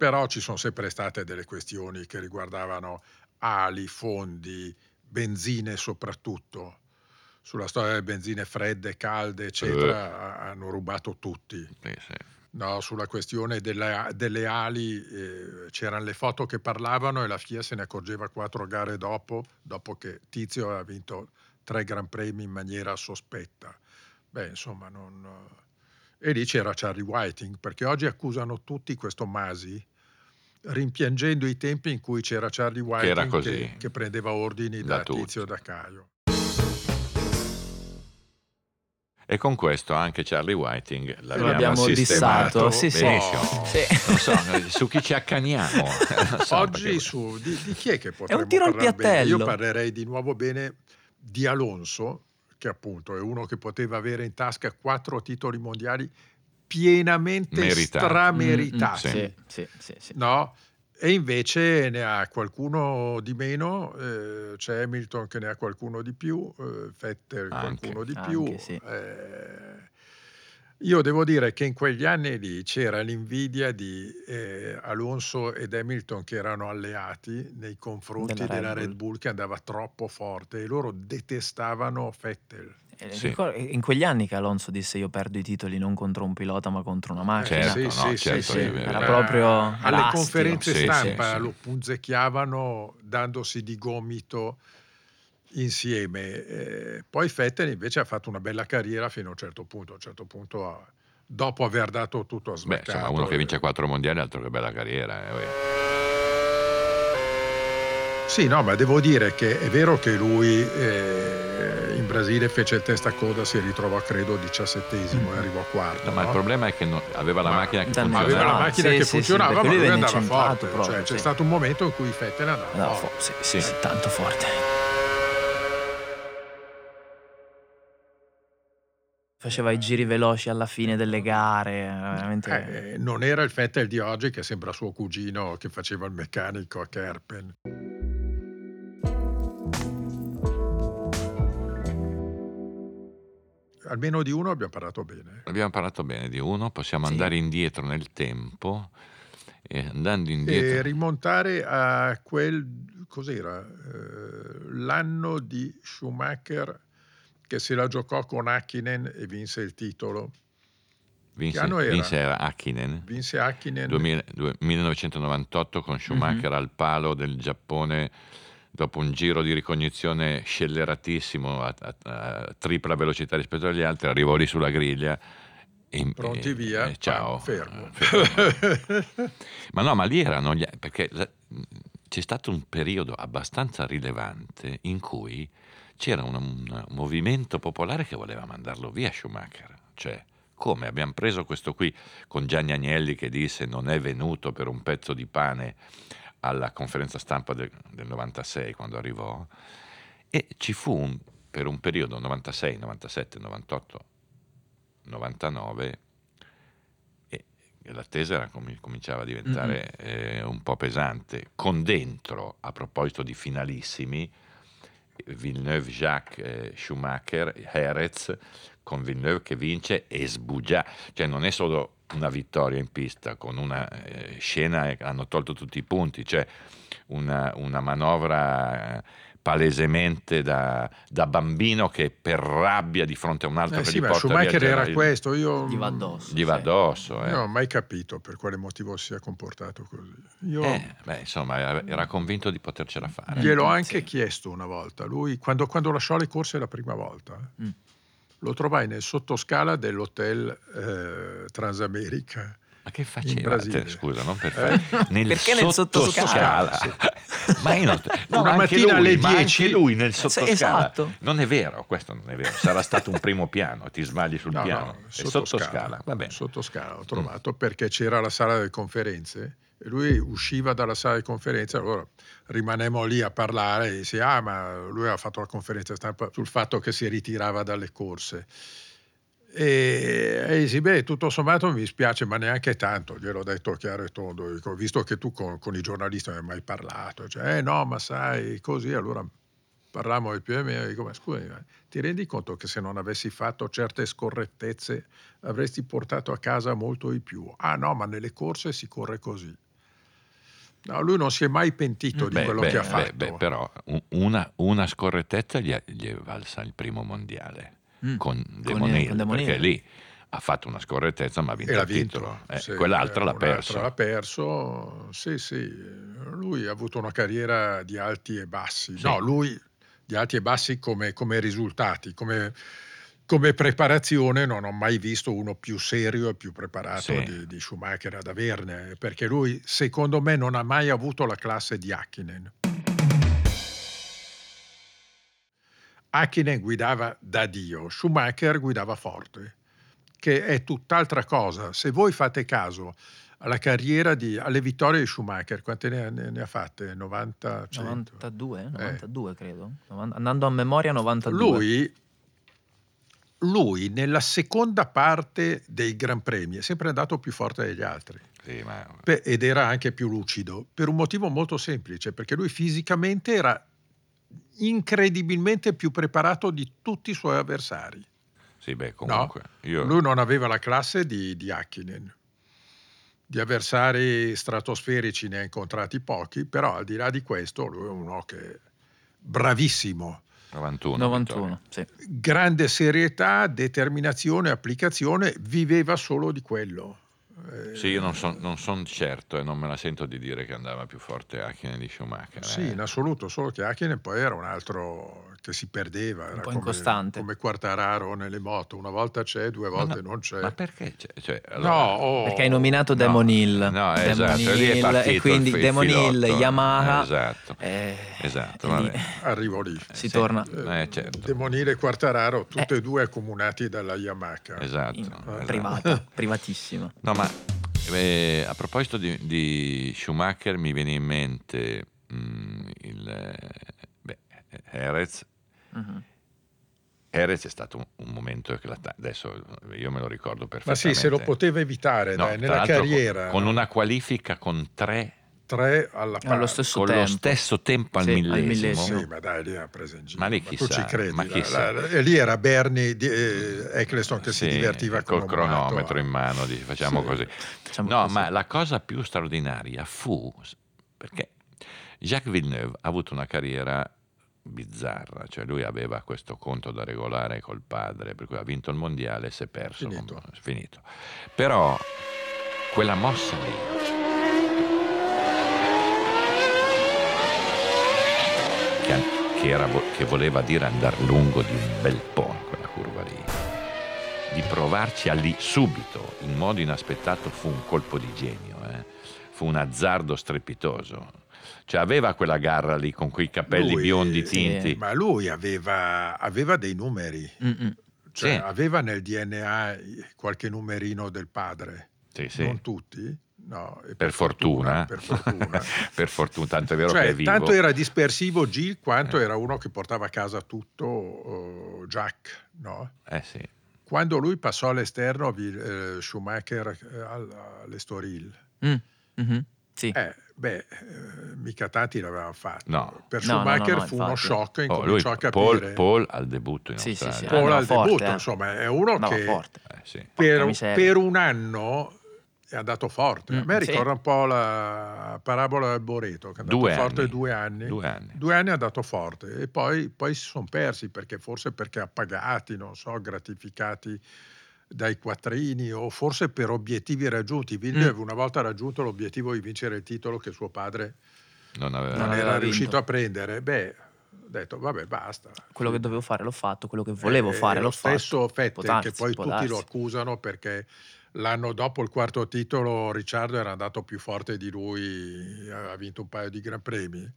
Però ci sono sempre state delle questioni che riguardavano ali, fondi, benzine soprattutto. Sulla storia delle benzine fredde, calde, eccetera, uh. hanno rubato tutti. Sì, sì. No, sulla questione delle, delle ali eh, c'erano le foto che parlavano e la FIA se ne accorgeva quattro gare dopo, dopo che Tizio aveva vinto tre Gran Premi in maniera sospetta. Beh, insomma, non... E lì c'era Charlie Whiting, perché oggi accusano tutti questo Masi rimpiangendo i tempi in cui c'era Charlie White che, che, che, prendeva ordini da, da Tizio e da Caio. E con questo anche Charlie Whiting l'abbiamo, l'abbiamo dissato. Sì, sì. Benissimo. Sì. Non so, su chi ci accaniamo. So, Oggi perché... su, di, di, chi è che potremmo È un tiro al piattello. Io parlerei di nuovo bene di Alonso, che appunto è uno che poteva avere in tasca quattro titoli mondiali pienamente Meritati. strameritati. Mm, mm, sì, sì, sì, no? E invece ne ha qualcuno di meno, eh, c'è Hamilton che ne ha qualcuno di più, eh, Vettel qualcuno di più. Eh, io devo dire che in quegli anni lì c'era l'invidia di eh, Alonso ed Hamilton che erano alleati nei confronti della, della Red, Bull. Red Bull che andava troppo forte e loro detestavano Vettel. Eh, sì. In quegli anni che Alonso disse io perdo i titoli non contro un pilota ma contro una macchina. Certo, sì, no, certo, sì, era proprio alle rastico. conferenze stampa lo punzecchiavano dandosi di gomito insieme. Eh, poi Fettel invece ha fatto una bella carriera fino a un certo punto. A un certo punto, ha, dopo aver dato tutto a. Beh, insomma, uno che vince quattro mondiali, altro che bella carriera. Eh. Sì, no, ma devo dire che è vero che lui eh, in Brasile fece il testa a coda, si ritrovò credo diciassettesimo e arrivò quarto. No, no? Ma il problema è che no, aveva la ma, macchina che funzionava. Aveva la macchina sì, che sì, funzionava, sì, ma lui andava forte. Proprio, cioè, c'è stato un momento in cui Fettel andava no, forte. Sì, sì, sì, tanto forte. Faceva i giri veloci alla fine delle gare, veramente... Eh, non era il Fettel di oggi che sembra suo cugino che faceva il meccanico a Kerpen. Almeno di uno abbiamo parlato bene. Abbiamo parlato bene di uno, possiamo sì. andare indietro nel tempo e andando indietro... E rimontare a quel, cos'era, eh, l'anno di Schumacher che se la giocò con Hakkinen e vinse il titolo. Vinse, era? vinse Hakkinen. Vinse Hakkinen. 2000 due- 1998 con Schumacher al palo del Giappone dopo un giro di ricognizione scelleratissimo a, a- a tripla velocità rispetto agli altri, arrivò lì sulla griglia e, Pronti e- via, e ciao. pam, fermo. Eh, fermo. Ma no, ma lì erano gli, perché la- c'è stato un periodo abbastanza rilevante in cui c'era un, un movimento popolare che voleva mandarlo via Schumacher. Cioè, come abbiamo preso questo qui con Gianni Agnelli che disse non è venuto per un pezzo di pane alla conferenza stampa del, del 96 quando arrivò e ci fu un- per un periodo 96, 97, 98, 99 e l'attesa era comi- cominciava a diventare eh, un po' pesante con dentro a proposito di finalissimi Villeneuve, Jacques, eh, Schumacher, Jerez con Villeneuve che vince e sbugia, cioè non è solo una vittoria in pista con una eh, scena che hanno tolto tutti i punti, cioè una, una manovra eh, palesemente da, da bambino che per rabbia di fronte a un altro Eh che sì, gli ma porta Schumacher era il- questo. Io Gli va addosso. gli va sì. addosso. eh. non ho mai capito per quale motivo si sia comportato così. Io Eh, beh, insomma, era- convinto di potercela fare. gliel'ho Mm, anche sì. chiesto una volta. Lui, quando, quando lasciò le corse la prima volta, eh, Mm. Lo trovai nel sottoscala dell'hotel eh, Transamerica. Ma che faceva? Brasile. Te- scusa, non per Eh? fare. Nel Perché nel sottoscala. ma io non- no, Una anche mattina lui, alle ma 10. anche lui nel sottoscala. esatto. Non è vero, questo non è vero. Sarà stato un primo piano, ti sbagli sul No, piano. no, è sottoscala, va bene. Mm. Sottoscala ho trovato perché c'era la sala delle conferenze e lui usciva dalla sala di conferenze, allora rimanemmo lì a parlare e disse, ah ma lui ha fatto la conferenza stampa sul fatto che si ritirava dalle corse. E, e dici, beh, tutto sommato mi spiace, ma neanche tanto, gliel'ho detto chiaro e tondo, dico, visto che tu con, con i giornalisti non hai mai parlato, cioè, eh no, ma sai, così, allora parlammo del più e meno, dico, ma scusami, ma ti rendi conto che se non avessi fatto certe scorrettezze avresti portato a casa molto di più? Ah no, ma nelle corse si corre così. No, lui non si è mai pentito di Beh, quello beh, che ha fatto. beh, però un- una, una scorrettezza gli è, gli è valsa il primo mondiale Mm. con Demonil, con perché lì ha fatto una scorrettezza ma ha vinto il vinto. titolo. Eh, sì, quell'altra eh, l'ha un'altra perso. L'ha perso, sì, sì. Lui ha avuto una carriera di alti e bassi. Sì. No, lui di alti e bassi come, come risultati, come, come preparazione non ho mai visto uno più serio e più preparato Sì. di, di Schumacher ad averne, perché lui secondo me non ha mai avuto la classe di Hakkinen. Hakkinen guidava da Dio, Schumacher guidava forte, che è tutt'altra cosa. Se voi fate caso alla carriera di, alle vittorie di Schumacher, quante ne, ne- ne ha fatte? 90, 100? 92, Eh. 92 credo. Novan- Andando a memoria 92. Lui, lui nella seconda parte dei Gran Premi è sempre andato più forte degli altri. Sì, ma- ed era anche più lucido per un motivo molto semplice, perché lui fisicamente era incredibilmente più preparato di tutti i suoi avversari. sì, beh, comunque. io, Lui non aveva la classe di, di Hakkinen. Di avversari stratosferici ne ha incontrati pochi, però al di là di questo lui è uno che bravissimo. 91. 91, sì. Grande serietà, determinazione, applicazione, viveva solo di quello. Eh, Sì, io non sono certo e non me la sento di dire che andava più forte Hakkinen di Schumacher. Sì, eh. in assoluto, solo che Hakkinen poi era un altro che si perdeva, era po' come, incostante. come Quartararo nelle moto, una volta c'è, due volte no, non c'è. Ma perché? Cioè, cioè, no, allora- oh, Perché hai nominato No, Demon Hill. no, Demon esatto, e lì è Hill, e quindi il fi- Demon Hill. Yamaha. Esatto. eh, Esatto, lì arrivo lì. Si Sì. torna Eh, certo. Demonile e Quartararo, tutte Eh. e due accomunati dalla Yamaha. Esatto, in- esatto. privata, privatissima. No, ma eh, a proposito di, di Schumacher mi viene in mente mm, il Jerez. Mhm. Jerez è stato un, un momento eclatante. Adesso io me lo ricordo Ma perfettamente. sì, se lo poteva evitare No, dai, nella carriera. Con, con una qualifica con tre tre alla Allo pari. stesso con tempo. lo stesso tempo al Sì, al millesimo. millesimo. Sì, ma dai, lì ha preso in giro. Ma lì tu chissà, ci credi? ma La- chissà. la- e lì era Bernie di, eh, Eccleston che si Sì, divertiva col cronometro a- in mano, dici, facciamo Sì. così. Facciamo No, così. ma la cosa più straordinaria fu perché Jacques Villeneuve ha avuto una carriera bizzarra, cioè lui aveva questo conto da regolare col padre, per cui ha vinto il mondiale e si è perso. Finito. finito. Però quella mossa lì che, che, era, che voleva dire andare lungo di un bel po' quella curva lì, di provarci a lì subito, in modo inaspettato, fu un colpo di genio, eh? fu un azzardo strepitoso. Cioè aveva quella garra lì con quei capelli Lui- biondi sì. tinti. Ma lui aveva, aveva dei numeri, cioè Sì. aveva nel DNA qualche numerino del padre, Sì, sì. non tutti, no, e Per fortuna, per fortuna. per fortuna, tanto è vero che Cioè, è vivo. tanto era dispersivo Gil quanto Eh. era uno che portava a casa tutto uh, Jack, no? Eh sì. Quando lui passò all'esterno, eh, Schumacher eh, al- all'Estoril, Mm, mhm, Sì. eh, beh, eh, mica tanti l'avevano fatto. No. Per No, no, no, Schumacher no, fu uno infatti. shock e Oh, lui, a Paul, capire. Paul al debutto in Sì, sì, Australia. sì. Paul andava al forte, debutto, eh. insomma, è uno Andava che forte. Eh, sì. per, per un anno è andato forte. A Mm, me sì. ricorda un po' la parabola del Boreto, che è andato Due forte anni. due anni. Due anni. Due anni è andato forte e poi, poi si sono persi perché forse perché appagati, non so, gratificati dai quattrini o forse per obiettivi raggiunti. Villeneuve Mm. una volta raggiunto l'obiettivo di vincere il titolo che suo padre Non aveva... non, Non era aveva riuscito vinto. a prendere, beh, ho detto vabbè basta. Quello che dovevo fare l'ho fatto, quello che volevo Eh, fare lo l'ho stesso fatto. Vettel Può darsi, che poi tutti lo accusano perché l'anno dopo il quarto titolo Ricciardo era andato più forte di lui, aveva vinto un paio di gran premi.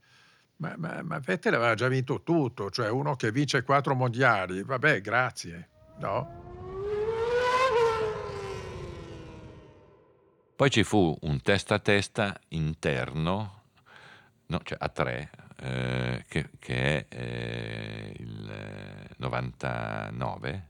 Ma, ma, ma Vettel aveva già vinto tutto, cioè uno che vince quattro mondiali, vabbè, grazie, no? Poi ci fu un testa a testa interno, no, cioè a tre, eh, che, che è eh, il eh, 99,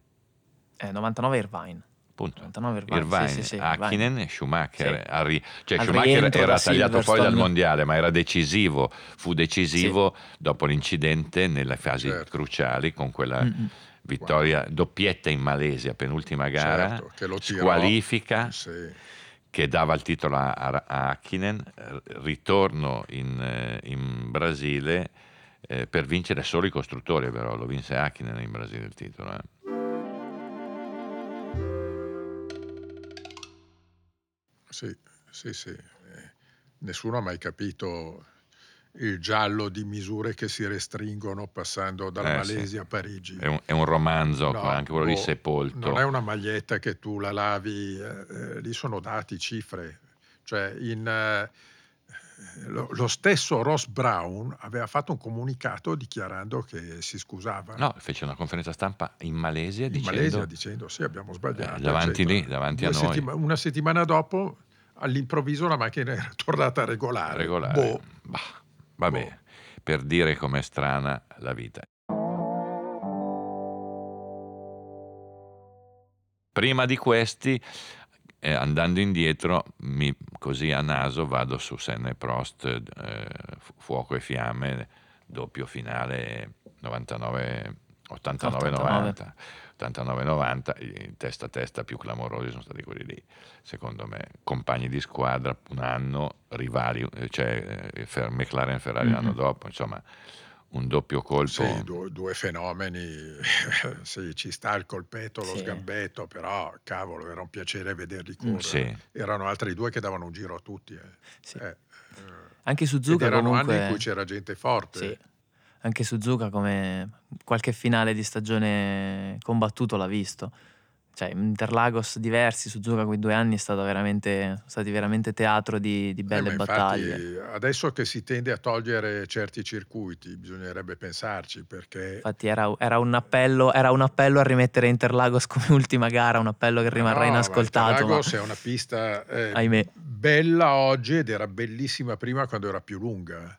Eh, 99 Irvine. appunto. 99 Irvine, Irvine, sì, sì, sì, Hakkinen e Schumacher. Sì. al ri- cioè Al Schumacher era tagliato fuori dal mondiale, ma era decisivo. Fu decisivo dopo l'incidente nelle fasi Certo. cruciali con quella Mm-mm. vittoria doppietta in Malesia, penultima gara, Certo, che lo tirò. squalifica Sì. Che dava il titolo a, a- Hakkinen, ritorno in, eh, in Brasile eh, per vincere solo i costruttori, però lo vinse Hakkinen in Brasile il titolo. eh. Sì, sì, sì. Eh, Nessuno ha mai capito il giallo di misure che si restringono passando dalla Eh, sì. Malesia a Parigi. È un, è un romanzo, No, anche quello di boh, Sepolto. Non è una maglietta che tu la lavi, eh, eh, lì sono dati, cifre. Cioè, in, eh, lo, lo stesso Ross Brown aveva fatto un comunicato dichiarando che si scusava. No, fece una conferenza stampa in Malesia in dicendo... Malesia dicendo sì, abbiamo sbagliato. Eh, davanti eccetera. lì, davanti a noi. settima- una settimana dopo, all'improvviso, la macchina era tornata regolare. regolare. Boh. Bah, vabbè, Boh. per dire com'è strana la vita. Prima di questi, eh, andando indietro, mi- così a naso vado su Senna e Prost, eh, Fu- Fuoco e Fiamme, doppio finale 99, 89-90. 89-90, i testa a testa più clamorosi sono stati quelli lì, secondo me, compagni di squadra un anno, rivali, eh, cioè eh, Fer- McLaren e Ferrari l'anno Mhm. dopo, insomma, un doppio colpo. Sì, due, due fenomeni, sì, ci sta il colpetto, lo Sì. sgambetto, però cavolo, era un piacere vederli correre. Mm, sì. Erano altri due che davano un giro a tutti. eh. Sì. Eh, eh, Anche ed Suzuka erano comunque... anni in cui c'era gente forte. Sì. Anche Suzuka come qualche finale di stagione combattuto l'ha visto. Cioè, Interlagos diversi, Suzuka quei due anni è stato veramente, sono stati veramente teatro di, di Eh, belle ma battaglie. adesso che si tende a togliere certi circuiti, bisognerebbe pensarci perché Infatti era, era un appello, era un appello a rimettere Interlagos come ultima gara, un appello che rimarrà No, ma inascoltato. ma- Interlagos è una pista eh, bella oggi ed era bellissima prima quando era più lunga.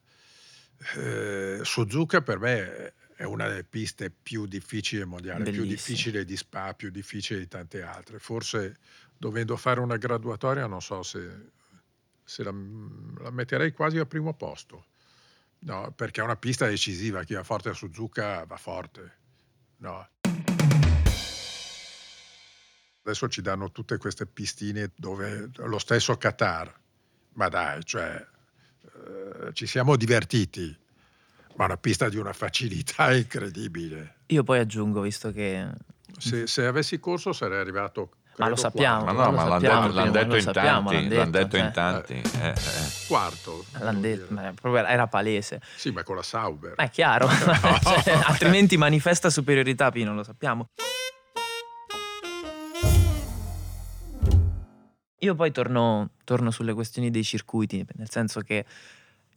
Eh, Suzuka per me è una delle piste più difficili del mondiale, più difficile di Spa, più difficile di tante altre. Forse dovendo fare una graduatoria non so se, se la, la metterei quasi al primo posto. No, perché è una pista decisiva, chi va forte a Suzuka va forte. No. Adesso ci danno tutte queste pistine dove lo stesso Qatar, ma dai, cioè, ci siamo divertiti. Ma una pista di una facilità incredibile. Io poi aggiungo, visto che... Se, se avessi corso sarei arrivato Ma lo sappiamo. Ma no, ma l'hanno detto, l'han detto in sappiamo, tanti, l'han l'han detto, detto in eh. tanti. eh, eh. Quarto. L'hanno detto, era palese. Sì, ma con la Sauber. Ma è chiaro, Cioè, altrimenti manifesta superiorità, Pino, lo sappiamo. Io poi torno, torno sulle questioni dei circuiti, nel senso che,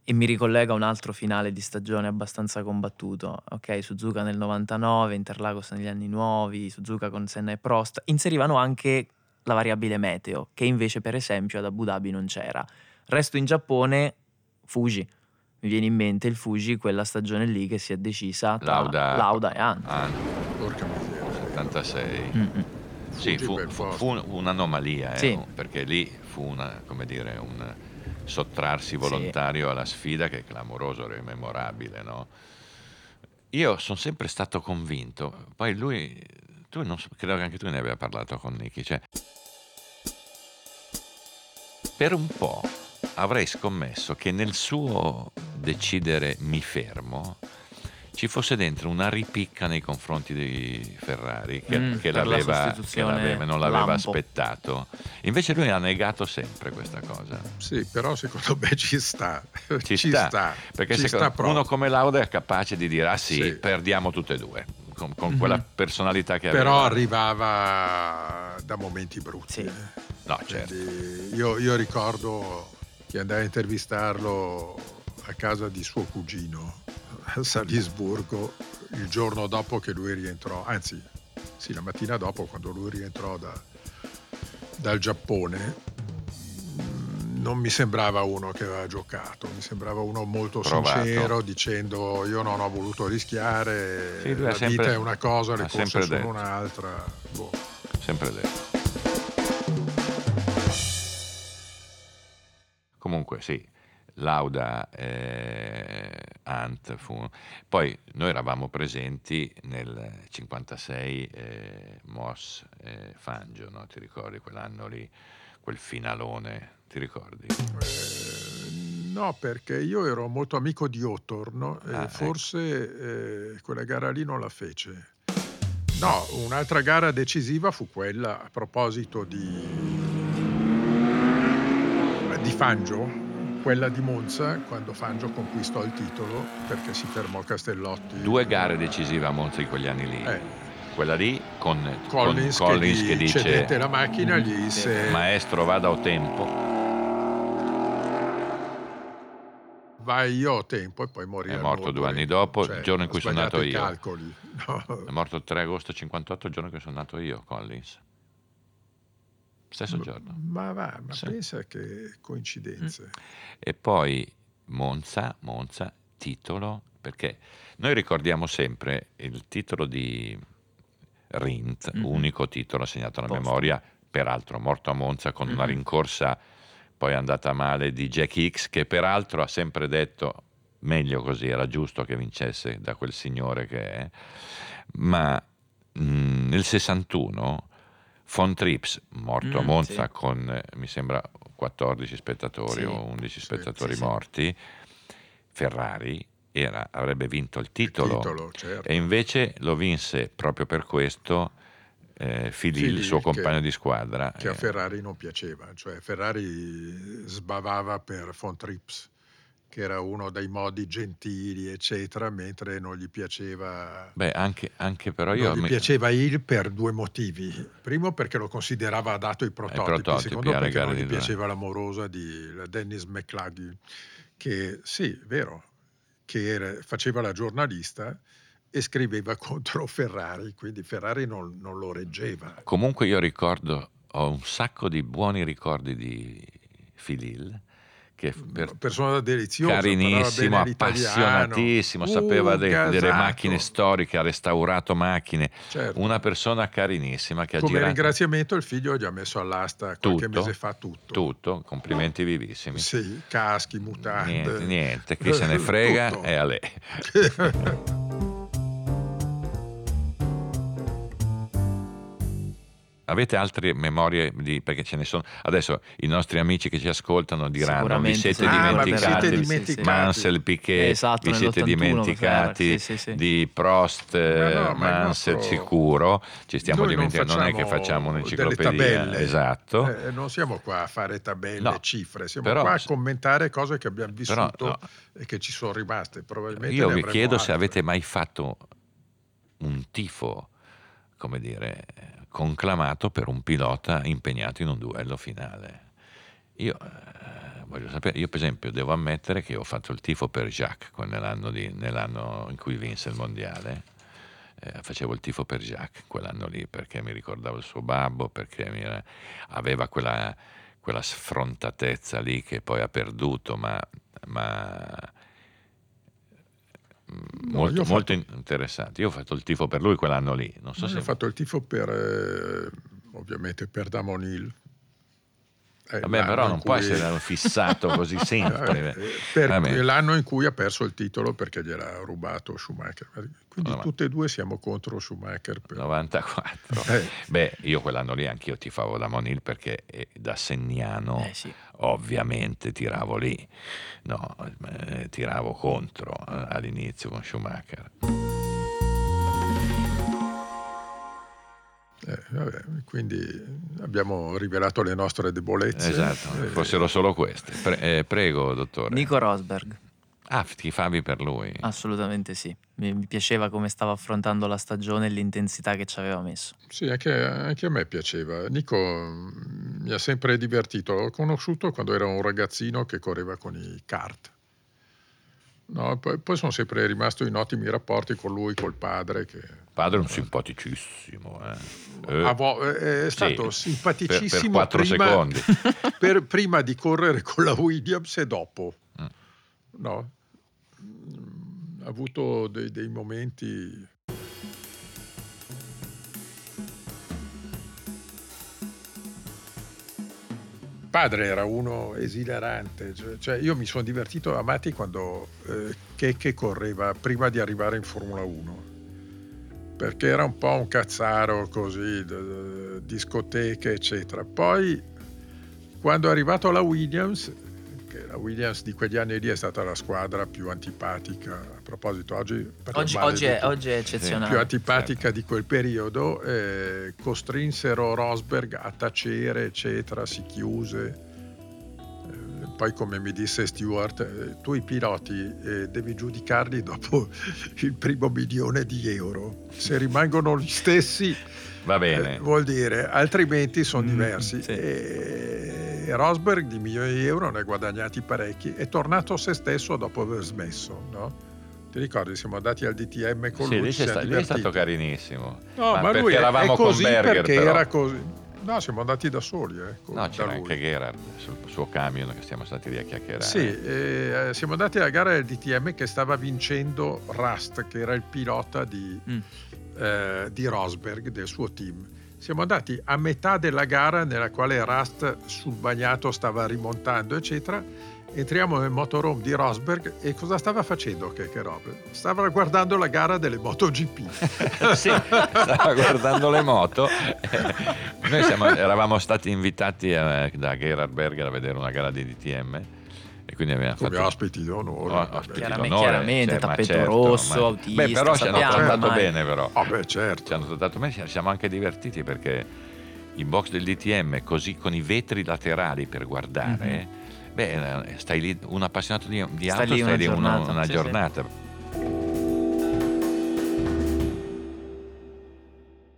e mi ricollega a un altro finale di stagione abbastanza combattuto, ok? Suzuka nel 99, Interlagos negli anni nuovi, Suzuka con Senna e Prost, inserivano anche la variabile meteo, che invece per esempio ad Abu Dhabi non c'era. Resto in Giappone, Fuji. Mi viene in mente il Fuji, quella stagione lì che si è decisa tra Lauda, Lauda e Hunt. Ah, Porca miseria. 76. Mm-mm. Sì, fu, fu- fu un- un'anomalia, eh, Sì. perché lì fu una, come dire, un sottrarsi volontario alla sfida che è clamoroso, era memorabile, no? Io sono sempre stato convinto, poi lui, tu non credo che anche tu ne abbia parlato con Nicky, cioè, per un po' avrei scommesso che nel suo decidere mi fermo ci fosse dentro una ripicca nei confronti di Ferrari che, Mm, che per la l'aveva, che l'aveva- non l'aveva lampo. aspettato. Invece lui ha negato sempre questa cosa. Sì, però secondo me ci sta. Ci, sta, perché ci secondo- sta uno come Lauda è capace di dire ah sì, Sì. perdiamo tutte e due, con, con Mhm. quella personalità che aveva. Però arrivava da momenti brutti. Sì. eh. No, certo. Io, io ricordo che andai a intervistarlo a casa di suo cugino a Salisburgo il giorno dopo che lui rientrò, anzi sì, la mattina dopo quando lui rientrò da- dal Giappone. Non mi sembrava uno che aveva giocato, mi sembrava uno molto Provato. sincero dicendo io non ho voluto rischiare, Sì, la sempre- vita è una cosa, le sempre sono detto. un'altra. Boh. Sempre detto. Comunque sì, Lauda eh, Ant fu... Poi noi eravamo presenti nel 56 eh, Moss eh, Fangio, no? ti ricordi quell'anno lì, quel finalone, ti ricordi? Eh, no, perché io ero molto amico di Otorno e Ah, ecco. forse eh, quella gara lì non la fece. No, un'altra gara decisiva fu quella a proposito di, di Fangio, quella di Monza, quando Fangio conquistò il titolo perché si fermò Castellotti. Due gare decisive a Monza in quegli anni lì. Eh, Quella lì con Collins, con Collins che, che, dice cedette la macchina, gli Sì. disse maestro vada a tempo. vai io ho tempo e poi morì. È morto due anni dopo, Cioè, il giorno in cui sono nato i io. calcoli. No. È morto il 3 agosto 58, il giorno che sono nato io, Collins. Stesso giorno. Ma va, ma Sì. pensa che coincidenze. E poi Monza, Monza, titolo, perché noi ricordiamo sempre il titolo di Rindt, Mhm. unico titolo assegnato alla Posto. memoria, peraltro morto a Monza con una Mhm. rincorsa poi andata male di Jack Hicks, che peraltro ha sempre detto meglio così, era giusto che vincesse da quel signore che è, ma mh, nel 61 Von Trips, morto a Mm, Monza sì. con, eh, mi sembra, 14 spettatori Sì. o 11 Sì, spettatori sì, morti, Ferrari era- avrebbe vinto il titolo, Il titolo, certo. e invece lo vinse proprio per questo eh, Filì, il suo che- compagno di squadra. che a eh, Ferrari non piaceva, cioè Ferrari sbavava per Von Trips, che era uno dei modi gentili, eccetera, mentre non gli piaceva, Beh, anche, anche però io... non gli mi- piaceva il per due motivi. Primo perché lo considerava adatto ai prototipi, prototipi, secondo perché non gare gli due. piaceva l'amorosa di Dennis McClugy, che sì, vero, che era- faceva la giornalista e scriveva contro Ferrari, quindi Ferrari non, non lo reggeva. Comunque io ricordo, ho un sacco di buoni ricordi di Filil, che per persona deliziosa, carinissimo, appassionatissimo, sapeva Uh, de- delle macchine storiche, ha restaurato macchine, Certo. una persona carinissima che ha Come girato ringraziamento il figlio gli ha messo all'asta qualche Tutto? mese fa tutto. tutto, complimenti vivissimi. Sì, caschi, mutande. Niente, niente, chi se ne frega è a lei. avete altre memorie di, perché ce ne sono adesso i nostri amici che ci ascoltano diranno vi siete, sì. Ah, dimenticati, dimenticati. Mansell Piquet Esatto, vi siete nell'81 dimenticati Sì, sì, sì. di Prost eh, no, il Mansell nostro- sicuro ci stiamo Noi non dimenticando non, è che facciamo un'enciclopedia esatto Eh, non siamo qua a fare tabelle, No, cifre, siamo però- qua a commentare cose che abbiamo Però, vissuto no. e che ci sono rimaste. Probabilmente Io vi chiedo se altre. avete mai fatto un tifo, come dire, conclamato per un pilota impegnato in un duello finale. Io eh, voglio sapere, io per esempio devo ammettere che ho fatto il tifo per Jacques nell'anno, di- nell'anno in cui vinse il mondiale. Eh, facevo il tifo per Jacques quell'anno lì perché mi ricordavo il suo babbo, perché mi aveva quella, quella sfrontatezza lì che poi ha perduto, ma, ma mm, No, molto, molto in- interessante. Io ho fatto il tifo per lui quell'anno lì. Non so Io se ho fatto il tifo per, eh, ovviamente, per Damon Hill. È Vabbè, però non può essere fissato così sempre. Eh, per Vabbè. l'anno in cui ha perso il titolo perché gliel'ha rubato Schumacher. Quindi No, ma- tutte e due siamo contro Schumacher. per- 94. Eh, Beh, io quell'anno lì anch'io tifavo da Monil perché eh, da Segnano Eh sì. ovviamente tiravo lì, no, eh, tiravo contro eh, all'inizio con Schumacher. Eh, vabbè, quindi abbiamo rivelato le nostre debolezze. Esatto, Eh, fossero solo queste. Pre- eh, prego, dottore. Nico Rosberg, Ah, tifavi per lui. assolutamente sì. Mi, mi piaceva come stava affrontando la stagione e l'intensità che ci aveva messo. Sì, anche, anche a me piaceva. Nico mm, mi ha sempre divertito. L'ho conosciuto quando era un ragazzino che correva con i kart. No, poi, poi sono sempre rimasto in ottimi rapporti con lui, col padre. Che Padre è un simpaticissimo. Eh. Eh, a vo- è sì, stato per, simpaticissimo per quattro prima, secondi. per- prima di correre con la Williams e dopo. Mm. No? Mm, Ha avuto dei, dei momenti padre era uno esilarante, cioè, cioè io mi sono divertito a matti quando eh, Checche correva prima di arrivare in Formula 1, perché era un po' un cazzaro così, discoteche eccetera. Poi quando è arrivato la Williams, che la Williams di quegli anni lì è stata la squadra più antipatica, a proposito oggi... Oggi, oggi è, oggi è più eccezionale. antipatica di quel periodo, eh, costrinsero Rosberg a tacere, eccetera, si chiuse. Eh, poi, come mi disse Stewart, eh, tu i piloti eh, devi giudicarli dopo il primo milione di euro. Se rimangono gli stessi, Va bene. eh, vuol dire, altrimenti sono Mm, diversi. sì. E Rosberg di milioni di euro ne ha guadagnati parecchi, è tornato a se stesso dopo aver smesso, no? Ti ricordi, siamo andati al DTM con Sì, lui, sta- lì è stato carinissimo. No, ma, perché lui è, eravamo è così con Berger, perché però. era così. No, siamo andati da soli, eh, con- No, c'era anche Gerard sul suo camion che siamo stati lì a chiacchierare. Sì, eh, siamo andati alla gara del DTM che stava vincendo Rust, che era il pilota di, Mm. eh, di Rosberg, del suo team. Siamo andati a metà della gara nella quale Rust sul bagnato stava rimontando, eccetera. Entriamo nel motorhome di Rosberg e cosa stava facendo che Rosberg? Stava guardando la gara delle MotoGP. sì, stava guardando le moto. Noi siamo- eravamo stati invitati eh, da Gerard Berger a vedere una gara di DTM e quindi abbiamo Come fatto ospiti d'onore. Oh, ospiti Chiaramente- d'onore, chiaramente, cioè, tappeto certo, rosso, ma- autista, Beh, però ci hanno trattato ormai. bene, però. Ah, beh, certo. Ci hanno trattato bene, ci siamo anche divertiti perché i box del DTM, così con i vetri laterali per guardare, beh, eh, stai lì, un appassionato di, di Stai auto, lì una stai lì una, giornata, una sì, sì. giornata.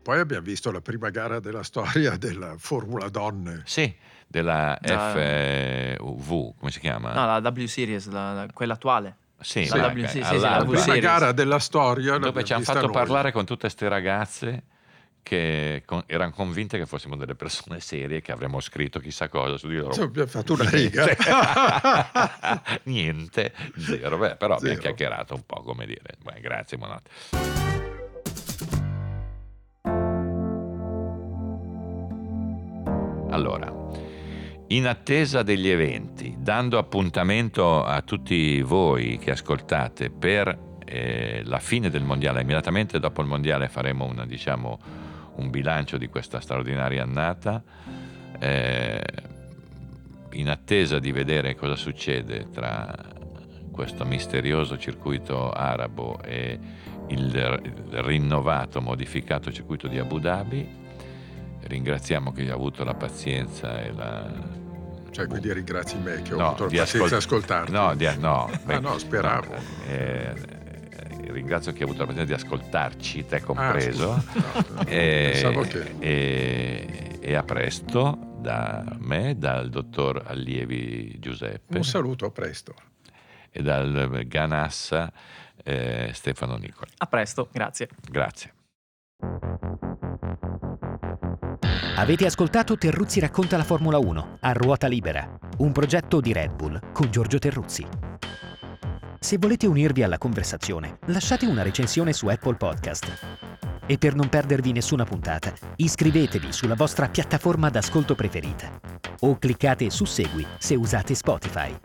Poi abbiamo visto la prima gara della storia della Formula Donne. Sì, della Da- FV, come si chiama? No, la W Series, la- la- quella attuale. sì, la la- W- sì, sì, la prima gara della storia dove ci hanno fatto noi. parlare con tutte queste ragazze che con- erano convinte che fossimo delle persone serie, che avremmo scritto chissà cosa su di loro. Sì, abbiamo fatto una riga. Niente, zero. Beh, però abbiamo Zero. chiacchierato un po', come dire. Beh, grazie, buonanotte. Allora, in attesa degli eventi, dando appuntamento a tutti voi che ascoltate per eh, la fine del mondiale, immediatamente dopo il mondiale faremo una, diciamo, un bilancio di questa straordinaria annata. Eh, in attesa di vedere cosa succede tra questo misterioso circuito arabo e il, rinnovato, modificato circuito di Abu Dhabi, ringraziamo chi ha avuto la pazienza e la cioè, quindi ringrazi me che ho no, avuto la pazienza di ascoltarti. No, di, no, beh, ah, no, speravo. Eh, ringrazio chi ha avuto la pazienza di ascoltarci, te compreso. Ah, no, e, che... e, e a presto da me, dal dottor Allievi Giuseppe. Un saluto, a presto. E dal Ganassa eh, Stefano Nicoli. A presto, grazie. Grazie. Avete ascoltato Terruzzi racconta la Formula 1 a ruota libera, un progetto di Red Bull con Giorgio Terruzzi. Se volete unirvi alla conversazione, lasciate una recensione su Apple Podcast. E per non perdervi nessuna puntata, iscrivetevi sulla vostra piattaforma d'ascolto preferita o cliccate su Segui se usate Spotify.